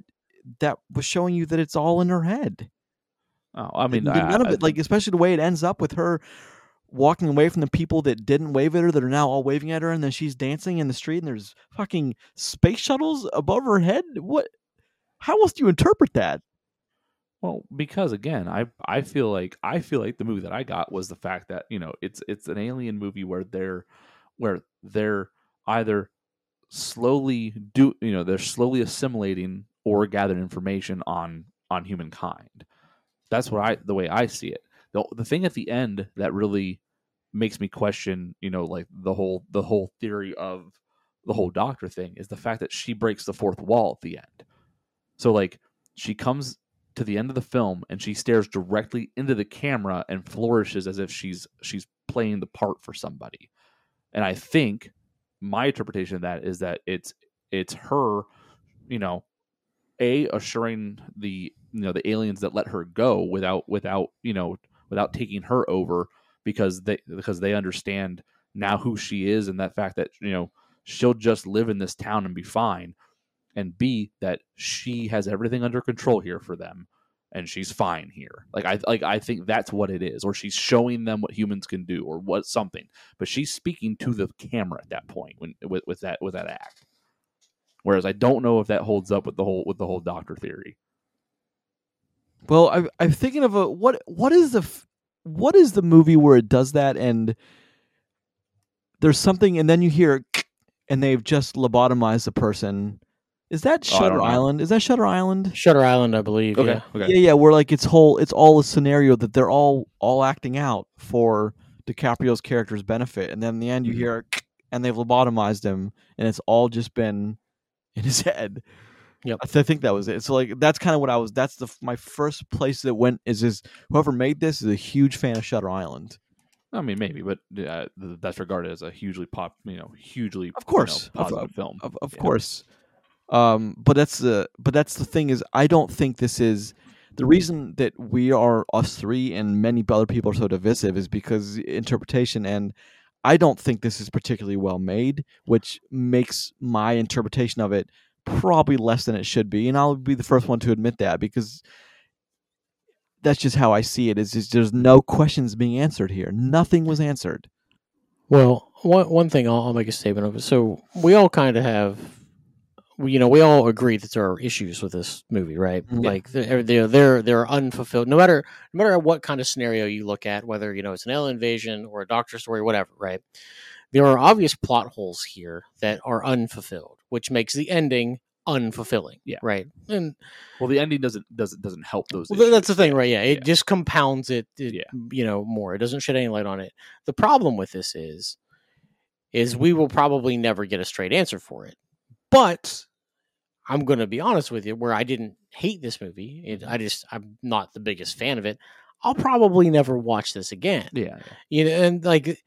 that was showing you that it's all in her head. Oh i mean Like, I- none of it, like especially the way it ends up with her walking away from the people that didn't wave at her that are now all waving at her, and then she's dancing in the street, and there's fucking space shuttles above her head. What? How else do you interpret that? Well, because again, I I feel like I feel like the movie that I got was the fact that you know it's it's an alien movie where they're where they're either slowly do you know they're slowly assimilating or gathering information on on humankind. That's what I the way I see it. The the thing at the end that really makes me question you know like the whole the whole theory of the whole doctor thing is the fact that she breaks the fourth wall at the end. So like she comes to the end of the film and she stares directly into the camera and flourishes as if she's she's playing the part for somebody. And I think my interpretation of that is that it's it's her, you know, a assuring the you know the aliens that let her go without without you know without taking her over because they because they understand now who she is and that fact that you know she'll just live in this town and be fine. And b that she has everything under control here for them and she's fine here. Like i like i think that's what it is. Or she's showing them what humans can do or what something. But she's speaking to the camera at that point when with, with that with that act. Whereas i don't know if that holds up with the whole with the whole doctor theory Well, I, I'm thinking of a what what is the what is the movie where it does that and there's something and then you hear [CLEARS THROAT] and they've just lobotomized the person. Is that Oh, I Shutter know. Island? Is that Shutter Island? Shutter Island, I believe. Yeah. okay Yeah, yeah, where like it's whole it's all a scenario that they're all all acting out for DiCaprio's character's benefit, and then in the end you Mhm. hear [CLEARS THROAT] and they've lobotomized him, and it's all just been in his [LAUGHS] head. Yep. I, th- I think that was it. So like that's kind of what I was. That's the my first place that went is is whoever made this is a huge fan of Shutter Island. i mean maybe but uh, that's regarded as a hugely pop you know hugely Of course. you know, Of- film Of of Yeah. course. Um, but that's the but that's the thing is I don't think this is the reason that we are us three and many other people are so divisive is because interpretation and I don't think this is particularly well made, which makes my interpretation of it probably less than it should be, and I'll be the first one to admit that because that's just how I see it. Is just there's no questions being answered here. Nothing was answered. Well, one one thing I'll, I'll make a statement of. So we all kind of have, we- you know, we all agree that there are issues with this movie, right? Mhm. Like they're they're they're, they're unfulfilled. No matter no matter what kind of scenario you look at, whether you know it's an alien invasion or a doctor story, whatever, right? There are obvious plot holes here that are unfulfilled, which makes the ending unfulfilling. Yeah. Right. And well the ending doesn't doesn't doesn't help those well, that's the thing, right? Yeah, it Yeah. just compounds it, it, Yeah. you know, more. It doesn't shed any light on it. The problem with this is, is we will probably never get a straight answer for it but I'm going to be honest with you, where I didn't hate this movie, it, I just I'm not the biggest fan of it. I'll probably never watch this again. Yeah, You know, and like,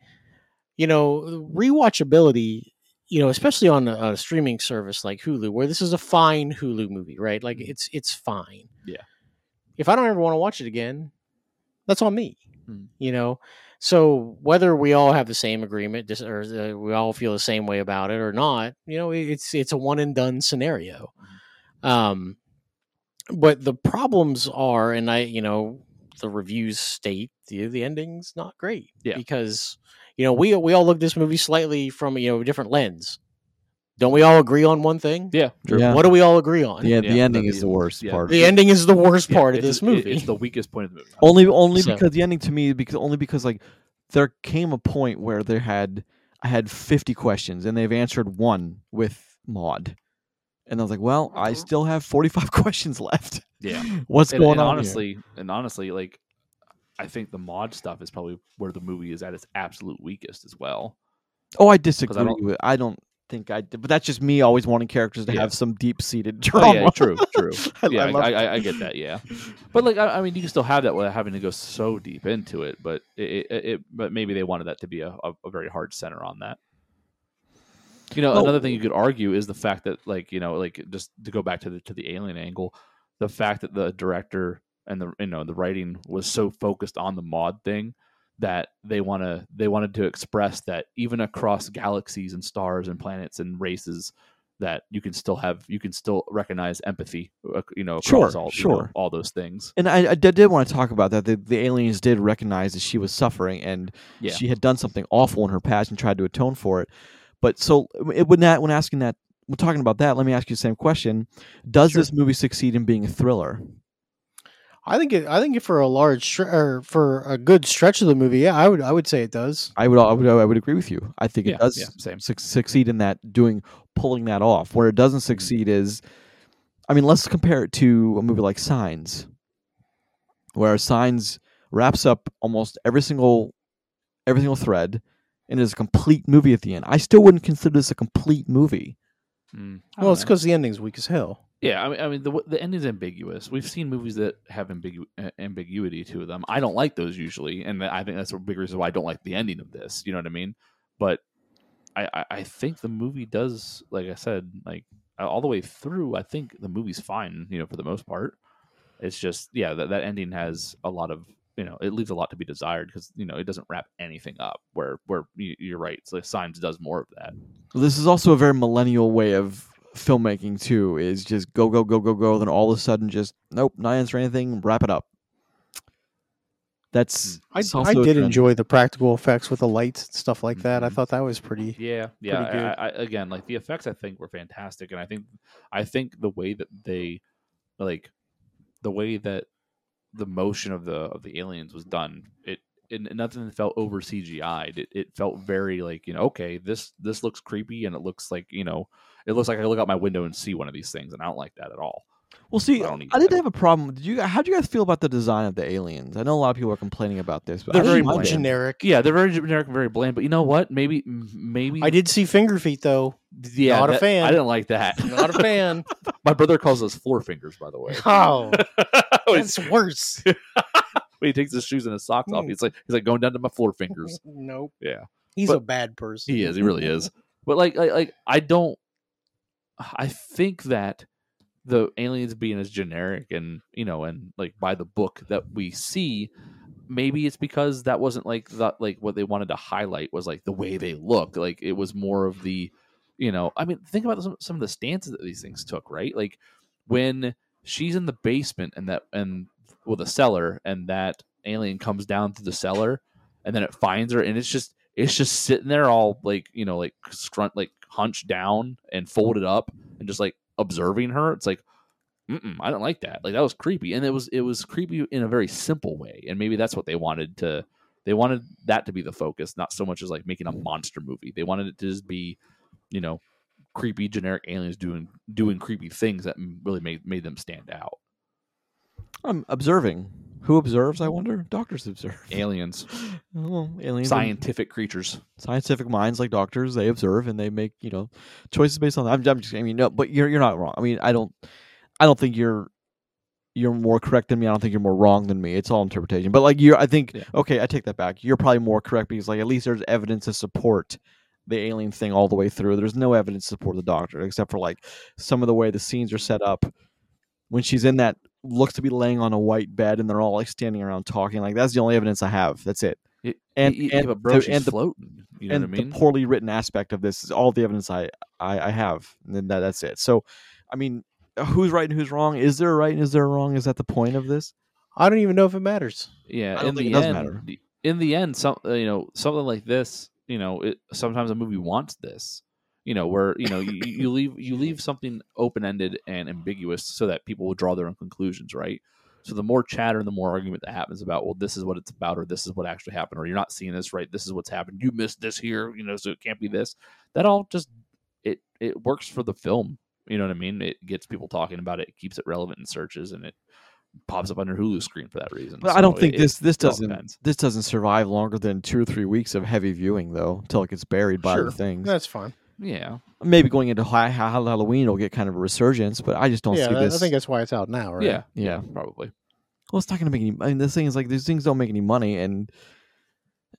you know, rewatchability. You know, especially on a, a streaming service like Hulu, where this is a fine Hulu movie, right? Like, it's it's fine. Yeah. If I don't ever want to watch it again, that's on me. Mm. You know, so whether we all have the same agreement, or uh, we all feel the same way about it or not, you know, it's it's a one and done scenario. Um, but the problems are, and I, you know, the reviews state the the ending's not great. Yeah. because you know we we all look at this movie slightly from you know a different lens. Don't we all agree on one thing? yeah, true. Yeah. What do we all agree on? Yeah, the Yeah, ending is the worst yeah, part. The ending is the worst Yeah, part of this movie. it's the weakest point of the movie. only only So- because the ending to me because only because like there came a point where there had I had 50 questions and they've answered one with Maude. And I was like, well, I Mhm. still have 45 [LAUGHS] questions left. Yeah. What's and, going and on? here? honestly, and honestly, like I think the Maude stuff is probably where the movie is at its absolute weakest as well. Oh, I disagree don't- with I don't think I did, but that's just me always wanting characters to Yeah. have some deep seated Oh, drama. yeah, true, true. [LAUGHS] I- yeah, I I, I, I, I get that. Yeah, but like, I, I mean, you can still have that without having to go so deep into it. But it, it, it but maybe they wanted that to be a, a, a very hard center on that. You know, Well- another thing you could argue is the fact that, like, you know, like just to go back to the to the alien angle, the fact that the director and the you know the writing was so focused on the Maude thing that they want to they wanted to express that even across galaxies and stars and planets and races that you can still have you can still recognize empathy uh, you know across Sure, all you know, sure. all those things And I, I did, want to talk about that. The, the aliens did recognize that she was suffering and Yeah. she had done something awful in her past and tried to atone for it. But so it would not when asking that when talking about that, let me ask you the same question. Does Sure. this movie succeed in being a thriller? I think it. I think it for a large stre- or for a good stretch of the movie, yeah, I would. I would say it does. I would I would I would agree with you. I think yeah it does yeah same suc succeed in that doing pulling that off. Where it doesn't Mm-hmm. succeed is, I mean, let's compare it to a movie like Signs, where Signs wraps up almost every single every single thread and is a complete movie at the end. I still wouldn't consider this a complete movie. Mm, Well, it's because the ending's weak as hell. yeah I mean, I mean the the ending's ambiguous. We've seen movies that have ambigu- uh, ambiguity to them. I don't like those usually and I think that's a big reason why I don't like the ending of this you know what I mean? But I I, I think the movie does like I said like all the way through I think the movie's fine you know for the most part. It's just yeah that, that ending has a lot of you know it leaves a lot to be desired because you know it doesn't wrap anything up where where you, you're right so signs does more of that This is also a very millennial way of filmmaking too. Is just go go go go go, then all of a sudden just nope, not answer anything, wrap it up. That's I, it's I did enjoy the practical effects with the lights and stuff like that. I Mhm. thought that was pretty. Yeah, yeah. Pretty good. I, I, again, like the effects, I think were fantastic, and I think, I think the way that they, like, the way that the motion of the of the aliens was done, it, it nothing felt over CGI'd. It, it felt very like you know, okay, this this looks creepy, and it looks like you know, it looks like I look out my window and see one of these things, and I don't like that at all. Well, see, I don't I didn't have a problem. Did you? How do you guys feel about the design of the aliens? I know a lot of people are complaining about this, but They're very bland. generic. Yeah, they're very generic and very bland. But you know what? Maybe maybe I did see finger feet though. Yeah, Not a fan. I didn't like that. [LAUGHS] Not a fan. [LAUGHS] My brother calls us floor fingers, by the way. [LAUGHS] oh, it's worse. when he takes his shoes and his socks off, Hmm. he's like he's like going down to my floor fingers. nope. Yeah, He's But- a bad person. he is. He really is. But like, like, like I don't. I think that the aliens being as generic and you know and like by the book that we see, maybe it's because that wasn't like that like what they wanted to highlight was like the way they look. Like it was more of the, you know, I mean, think about some, some of the stances that these things took, right? Like when she's in the basement and that and well the cellar and that alien comes down through the cellar and then it finds her and it's just it's just sitting there all like you know like scrunt like hunched down and folded up and just like observing her it's like i don't like that. Like that was creepy and it was it was creepy in a very simple way and maybe that's what they wanted to they wanted that to be the focus not so much as like making a monster movie. They wanted it to just be you know creepy generic aliens doing doing creepy things that really made made them stand out I'm observing. Who observes? I wonder. Doctors observe. [LAUGHS] Aliens, Well, aliens, scientific creatures. scientific minds like doctors, they observe and they make you know choices based on that. I'm, I'm just, I mean, no, but you're you're not wrong. I mean, I don't, I don't think you're you're more correct than me. I don't think you're more wrong than me. It's all interpretation. But like you're, I think Yeah. okay, I take that back. You're probably more correct because like at least there's evidence to support the alien thing all the way through. There's no evidence to support the doctor except for like some of the way the scenes are set up when she's in that looks to be laying on a white bed and they're all like standing around talking. Like that's the only evidence I have. That's it. Y- And- y- and yeah, but bro, the- and the- floating. You know and what I mean? the poorly written aspect of this is all the evidence I I, I have, and then that, that's it. So, I mean, who's right and who's wrong? Is there a right and is there a wrong? Is that the point of this? I don't even know if it matters. Yeah, I don't in think the it does end, matter. in the end, some you know something like this, you know, it, sometimes a movie wants this, you know, where you know you, you you leave you leave something open ended and ambiguous so that people will draw their own conclusions, right? So the more chatter and the more argument that happens about, well, this is what it's about, or this is what actually happened, or you're not seeing this right, this is what's happened, you missed this here, you know, so it can't be this. That all just it it works for the film. You know what I mean? It gets people talking about it, it keeps it relevant in searches, and it pops up on your Hulu screen for that reason. But I don't think it- this this doesn't depends. this doesn't survive longer than two or three weeks of heavy viewing though, until it gets buried by Sure. other things. That's fine. Yeah, Maybe going into hi- ha- Halloween will get kind of a resurgence, but I just don't yeah, see that- this. I think that's why it's out now, right? yeah, Yeah. probably. Well, it's not going to make any. I mean, this thing is like these things don't make any money, and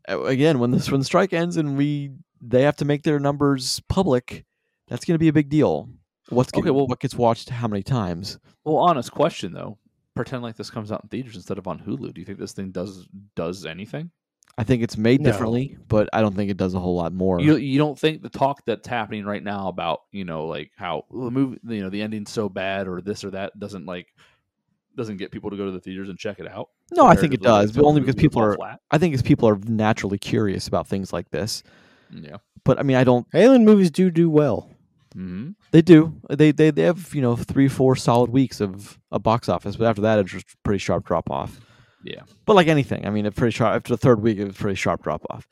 again, when this when the strike ends and we they have to make their numbers public, that's going to be a big deal. What's Okay, well- what gets watched how many times? Well, honest question though. Pretend like this comes out in theaters instead of on Hulu. Do you think this thing does does anything? I think it's made No. differently, but I don't think it does a whole lot more. You you don't think the talk that's happening right now about you know like how the movie you know the ending's so bad or this or that doesn't like doesn't get people to go to the theaters and check it out? no, I think it does, but only because people are. flat? I think it's people are naturally curious about things like this. Yeah. But I mean, I don't. Alien movies do do well. hmm They do. They they they have you know three four solid weeks of a box office, but after that, it's just pretty sharp drop off. Yeah. But like anything, I mean, a pretty sharp after the third week, it was a pretty sharp drop off.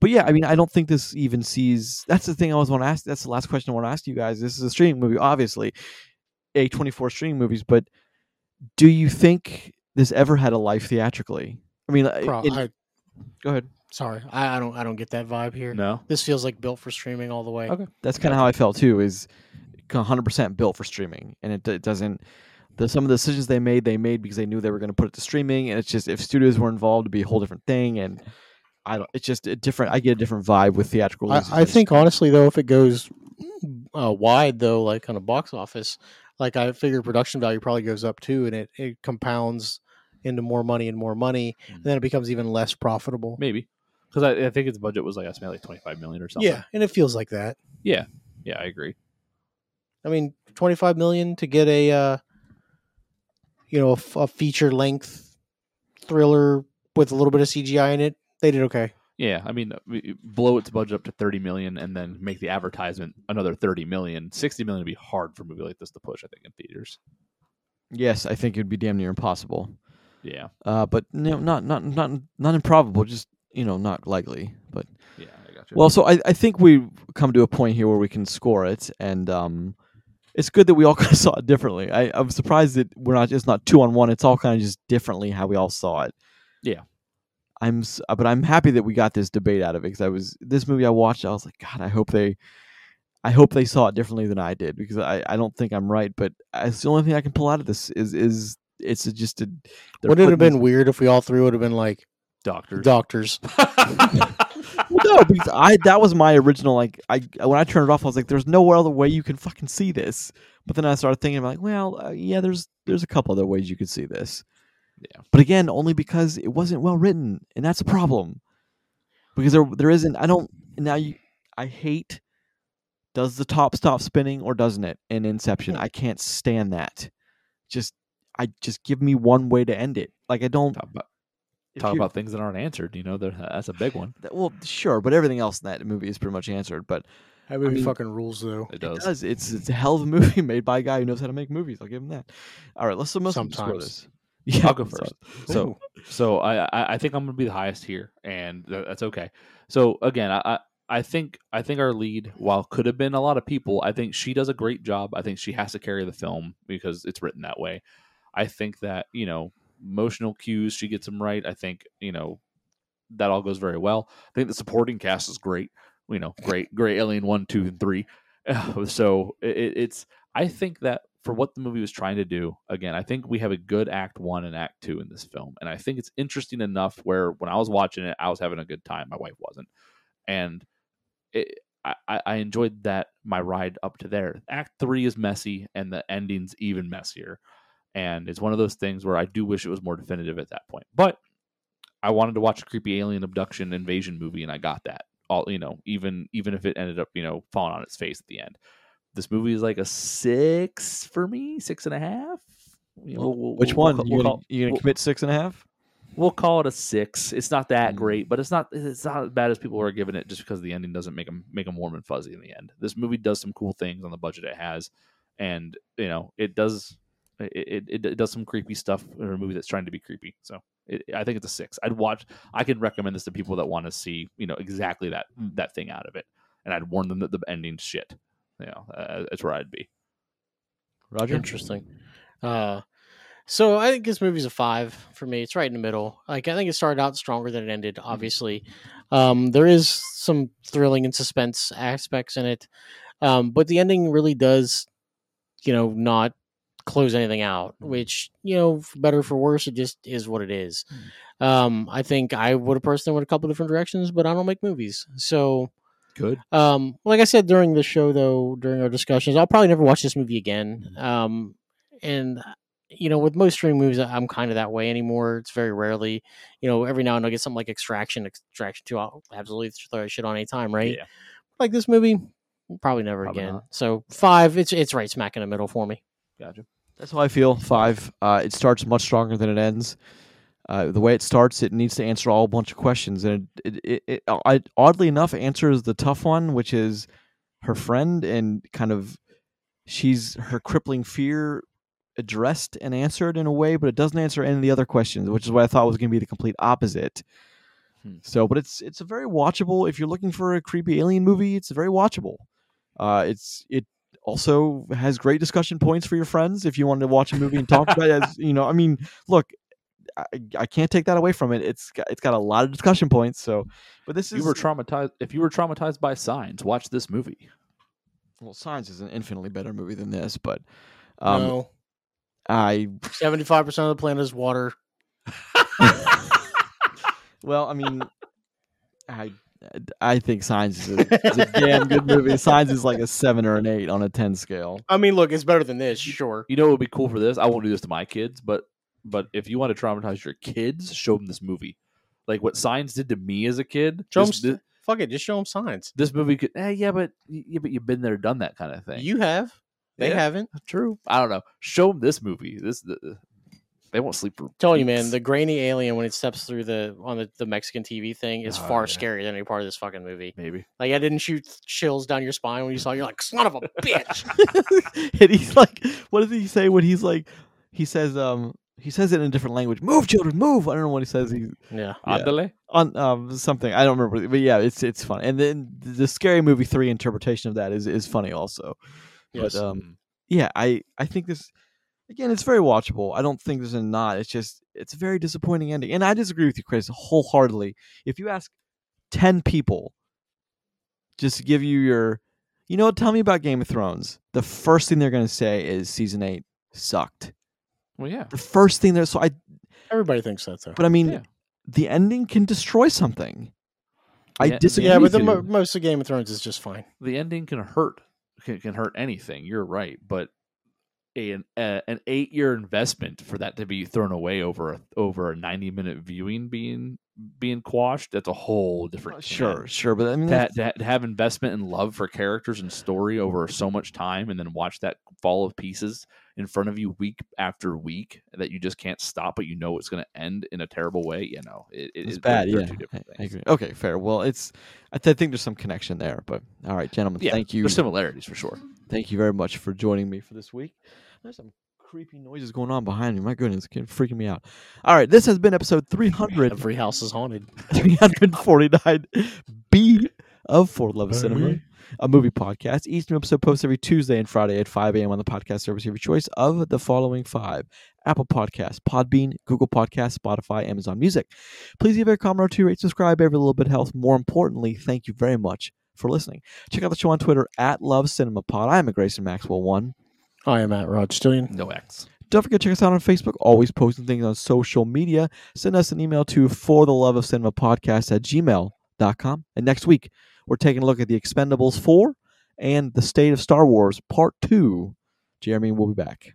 But yeah, I mean, I don't think this even sees. That's the thing I always want to ask. That's the last question I want to ask you guys. This is a streaming movie, obviously, a twenty four streaming movies. But do you think this ever had a life theatrically? I mean, Pro- in- I, go ahead. sorry, I, I don't I don't get that vibe here. No. This feels like built for streaming all the way. Okay. That's kind of how I felt too. Is one hundred percent built for streaming, and it, it doesn't. The, some of the decisions they made, they made because they knew they were going to put it to streaming, and it's just if studios were involved, it'd be a whole different thing. And I don't. It's just a different. I get a different vibe with theatrical. I, I think honestly though, if it goes uh, wide though, like on a box office, like I figure production value probably goes up too, and it, it compounds into more money and more money, and then it becomes even less profitable. Maybe because I, I think its budget was like I like twenty five million or something. Yeah, and it feels like that. Yeah. Yeah. I agree. I mean, twenty five million to get a uh, you know a feature length thriller with a little bit of CGI in it. They did okay. Yeah, I mean, blow its budget up to thirty million, and then make the advertisement another thirty million. Sixty million would be hard for a movie like this to push. I think in theaters. Yes, I think it'd be damn near impossible. Yeah, Uh, but no, not not not not improbable. Just you know, not likely. But yeah, I got you. Well, so I, I think we've come to a point here where we can score it, and um, it's good that we all [LAUGHS] kind of saw it differently. I, I'm surprised that we're not just not two on one. It's all kind of just differently how we all saw it. Yeah. I'm, uh, but I'm happy that we got this debate out of it because I was this movie I watched. I was like, God, I hope they, I hope they saw it differently than I did because I, I don't think I'm right. But it's the only thing I can pull out of this is is it's a, just a. Would it have been weird if we all three would have been like doctors. doctors? [LAUGHS] [LAUGHS] No, because I that was my original like I when I turned it off, I was like, "There's no other way you can fucking see this." But then I started thinking, like, well, uh, yeah, there's there's a couple other ways you could see this. Yeah. But again, only because it wasn't well written, and that's a problem. Because there there isn't. I don't now. You, I hate. Does the top stop spinning or doesn't it in Inception? I can't stand that. Just I just give me one way to end it. Like I don't if talk about things that aren't answered. You know, that's a big one. [SIGHS] that- well, sure, but everything else in that movie is pretty much answered. But That movie mean- fucking rules though. It It does. does. It's it's a hell of a movie [LAUGHS] made by a guy who knows how to make movies. I'll give him that. All right, let's let's score this. [LAUGHS] Yeah, I'll go first. So, so I, I I think I'm gonna be the highest here, and th- that's okay. So again, I, I I think I think our lead, while could have been a lot of people, I think she does a great job. I think she has to carry the film because it's written that way. I think that you know emotional cues she gets them right. I think you know that all goes very well. I think the supporting cast is great. You know, great, [LAUGHS] great Alien one, two, and three. [LAUGHS] So it, it's. I think that for what the movie was trying to do, again, I think we have a good Act One and Act Two in this film, and I think it's interesting enough where when I was watching it, I was having a good time. My wife wasn't, and it, I, I enjoyed that my ride up to there. Act Three is messy, and the ending's even messier, and it's one of those things where I do wish it was more definitive at that point, but. I wanted to watch a creepy alien abduction invasion movie, and I got that. All you know, even even if it ended up you know falling on its face at the end. This movie is like a six for me, six and a half. You know, we'll- Which we'll- one? we'll you gonna, call- you gonna commit six and a half? We'll call it a six. It's not that Mm. great, but it's not it's not as bad as people are giving it just because the ending doesn't make them make them warm and fuzzy in the end. This movie does some cool things on the budget it has, and you know it does it it, it does some creepy stuff in a movie that's trying to be creepy. So it, I think it's a six. I'd watch. I can recommend this to people that want to see you know exactly that that thing out of it, and I'd warn them that the ending's shit. You know, uh, that's where I'd be. Roger. Interesting. Uh, so I think this movie's a five for me. It's right in the middle. Like I think it started out stronger than it ended. Obviously, um, there is some thrilling and suspense aspects in it, um, but the ending really does, you know, not close anything out. Which you know, for better or for worse, it just is what it is. Um, I think I would have personally went a couple different directions, but I don't make movies, so Good. um, like I said during the show, though, during our discussions, I'll probably never watch this movie again. Um, and you know, with most streaming movies, I'm kind of that way anymore. It's very rarely, you know, every now and then I get something like Extraction, Extraction Two. I'll absolutely throw shit on any time, right? Yeah. Like this movie, probably never Probably again. not. So five, it's it's right smack in the middle for me. Gotcha. That's how I feel. Five. Uh, it starts much stronger than it ends. Uh, the way it starts, it needs to answer all a bunch of questions, and it, it, it, it I, oddly enough answers the tough one, which is her friend, and kind of she's her crippling fear addressed and answered in a way, but it doesn't answer any of the other questions, which is what I thought was going to be the complete opposite. Hmm. So, but it's it's a very watchable. If you're looking for a creepy alien movie, it's very watchable. Uh, it's it also has great discussion points for your friends if you wanted to watch a movie and talk about it. As you know, I mean, look, I, I can't take that away from it. It's got, it's got a lot of discussion points. So, but this If is you were traumatized, if you were traumatized by signs, watch this movie. well, Signs is an infinitely better movie than this, but um, no, I seventy five percent of the planet is water. [LAUGHS] well, I mean, I I think Signs is a, is a damn good movie. [LAUGHS] Signs is like a seven or an eight on a ten scale. I mean, look, it's better than this, sure. You know what would be cool for this? I won't do this to my kids, but but if you want to traumatize your kids, show them this movie. Like what Signs did to me as a kid. Show 'em this, s- thi- Fuck it, just show them signs. this movie could. Eh, yeah, but yeah, but you've been there, done that kind of thing. You have, they Yeah. haven't. true. I don't know. Show them this movie. This the, they won't sleep for. telling you, man, the grainy alien when it steps through the on the, the Mexican TV thing is Oh, far yeah. scarier than any part of this fucking movie. maybe. Like I didn't shoot chills down your spine when you saw. it. You're like, son of a [LAUGHS] bitch. [LAUGHS] and he's like, what does he say when he's like, he says, um, he says it in a different language. Move, children, move. I don't know what he says. He yeah, Yeah. On um something I don't remember, but yeah, it's it's fun. And then the scary movie three interpretation of that is is funny also. Yes. But um, yeah, I I think this again, it's very watchable. I don't think there's a not. It's just it's a very disappointing ending, and I disagree with you, Chris, wholeheartedly. If you ask ten people, just to give you your, you know, what, tell me about Game of Thrones. The first thing they're going to say is season eight sucked. Well, yeah. The first thing they're so I, everybody thinks that though. but I mean, Yeah. the ending can destroy something. I Yeah, disagree. yeah, but with the mo- most of Game of Thrones is just fine. the ending can hurt can, can hurt anything you're right but an a, an eight year investment for that to be thrown away over a over a 90 minute viewing being being quashed that's a whole different Uh. Sure, sure, but I mean, to, that's- to, have investment and love for characters and story over so much time and then watch that fall of pieces in front of you week after week that you just can't stop but you know it's going to end in a terrible way you know it, it- it's it- bad. Yeah, two different I- I agree. Okay, fair. Well, it's. I, th- I think there's some connection there, but all right, gentlemen, yeah thank you. there's similarities for sure Thank you very much for joining me for this week. There's some creepy noises going on behind me. My goodness, it's freaking me out. All right, this has been episode 300, Every house is haunted. [LAUGHS] 349 B of For Love of Cinema. a movie podcast. Each new episode posts every Tuesday and Friday at 5 a.m. on the podcast service of your choice of the following five Apple Podcasts, Podbean, Google Podcasts, Spotify, Amazon Music. Please leave a comment or two, rate, subscribe. Every little bit helps. More importantly, thank you very much for listening. Check out the show on Twitter at Love Cinema Pod. I'm a Grayson Maxwell one. I am at Rod Stillion. No X. Don't forget to check us out on Facebook. Always posting things on social media. Send us an email to for the love of cinema podcast at gmail.com. And next week, we're taking a look at the Expendables 4 and the State of Star Wars Part 2. Jeremy will be back.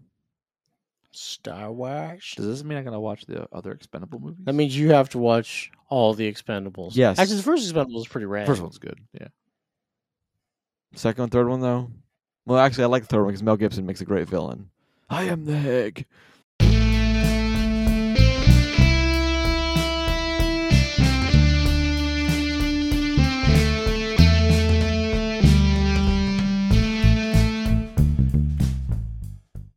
Star Wars. Does this mean I gotta watch the other expendable movies? That means you have to watch all the Expendables. Yes. Actually, the first Expendables is pretty rad. first one's good. Yeah. Second and third one, though. Well, actually, I like the third one because Mel Gibson makes a great villain. I am the Heg.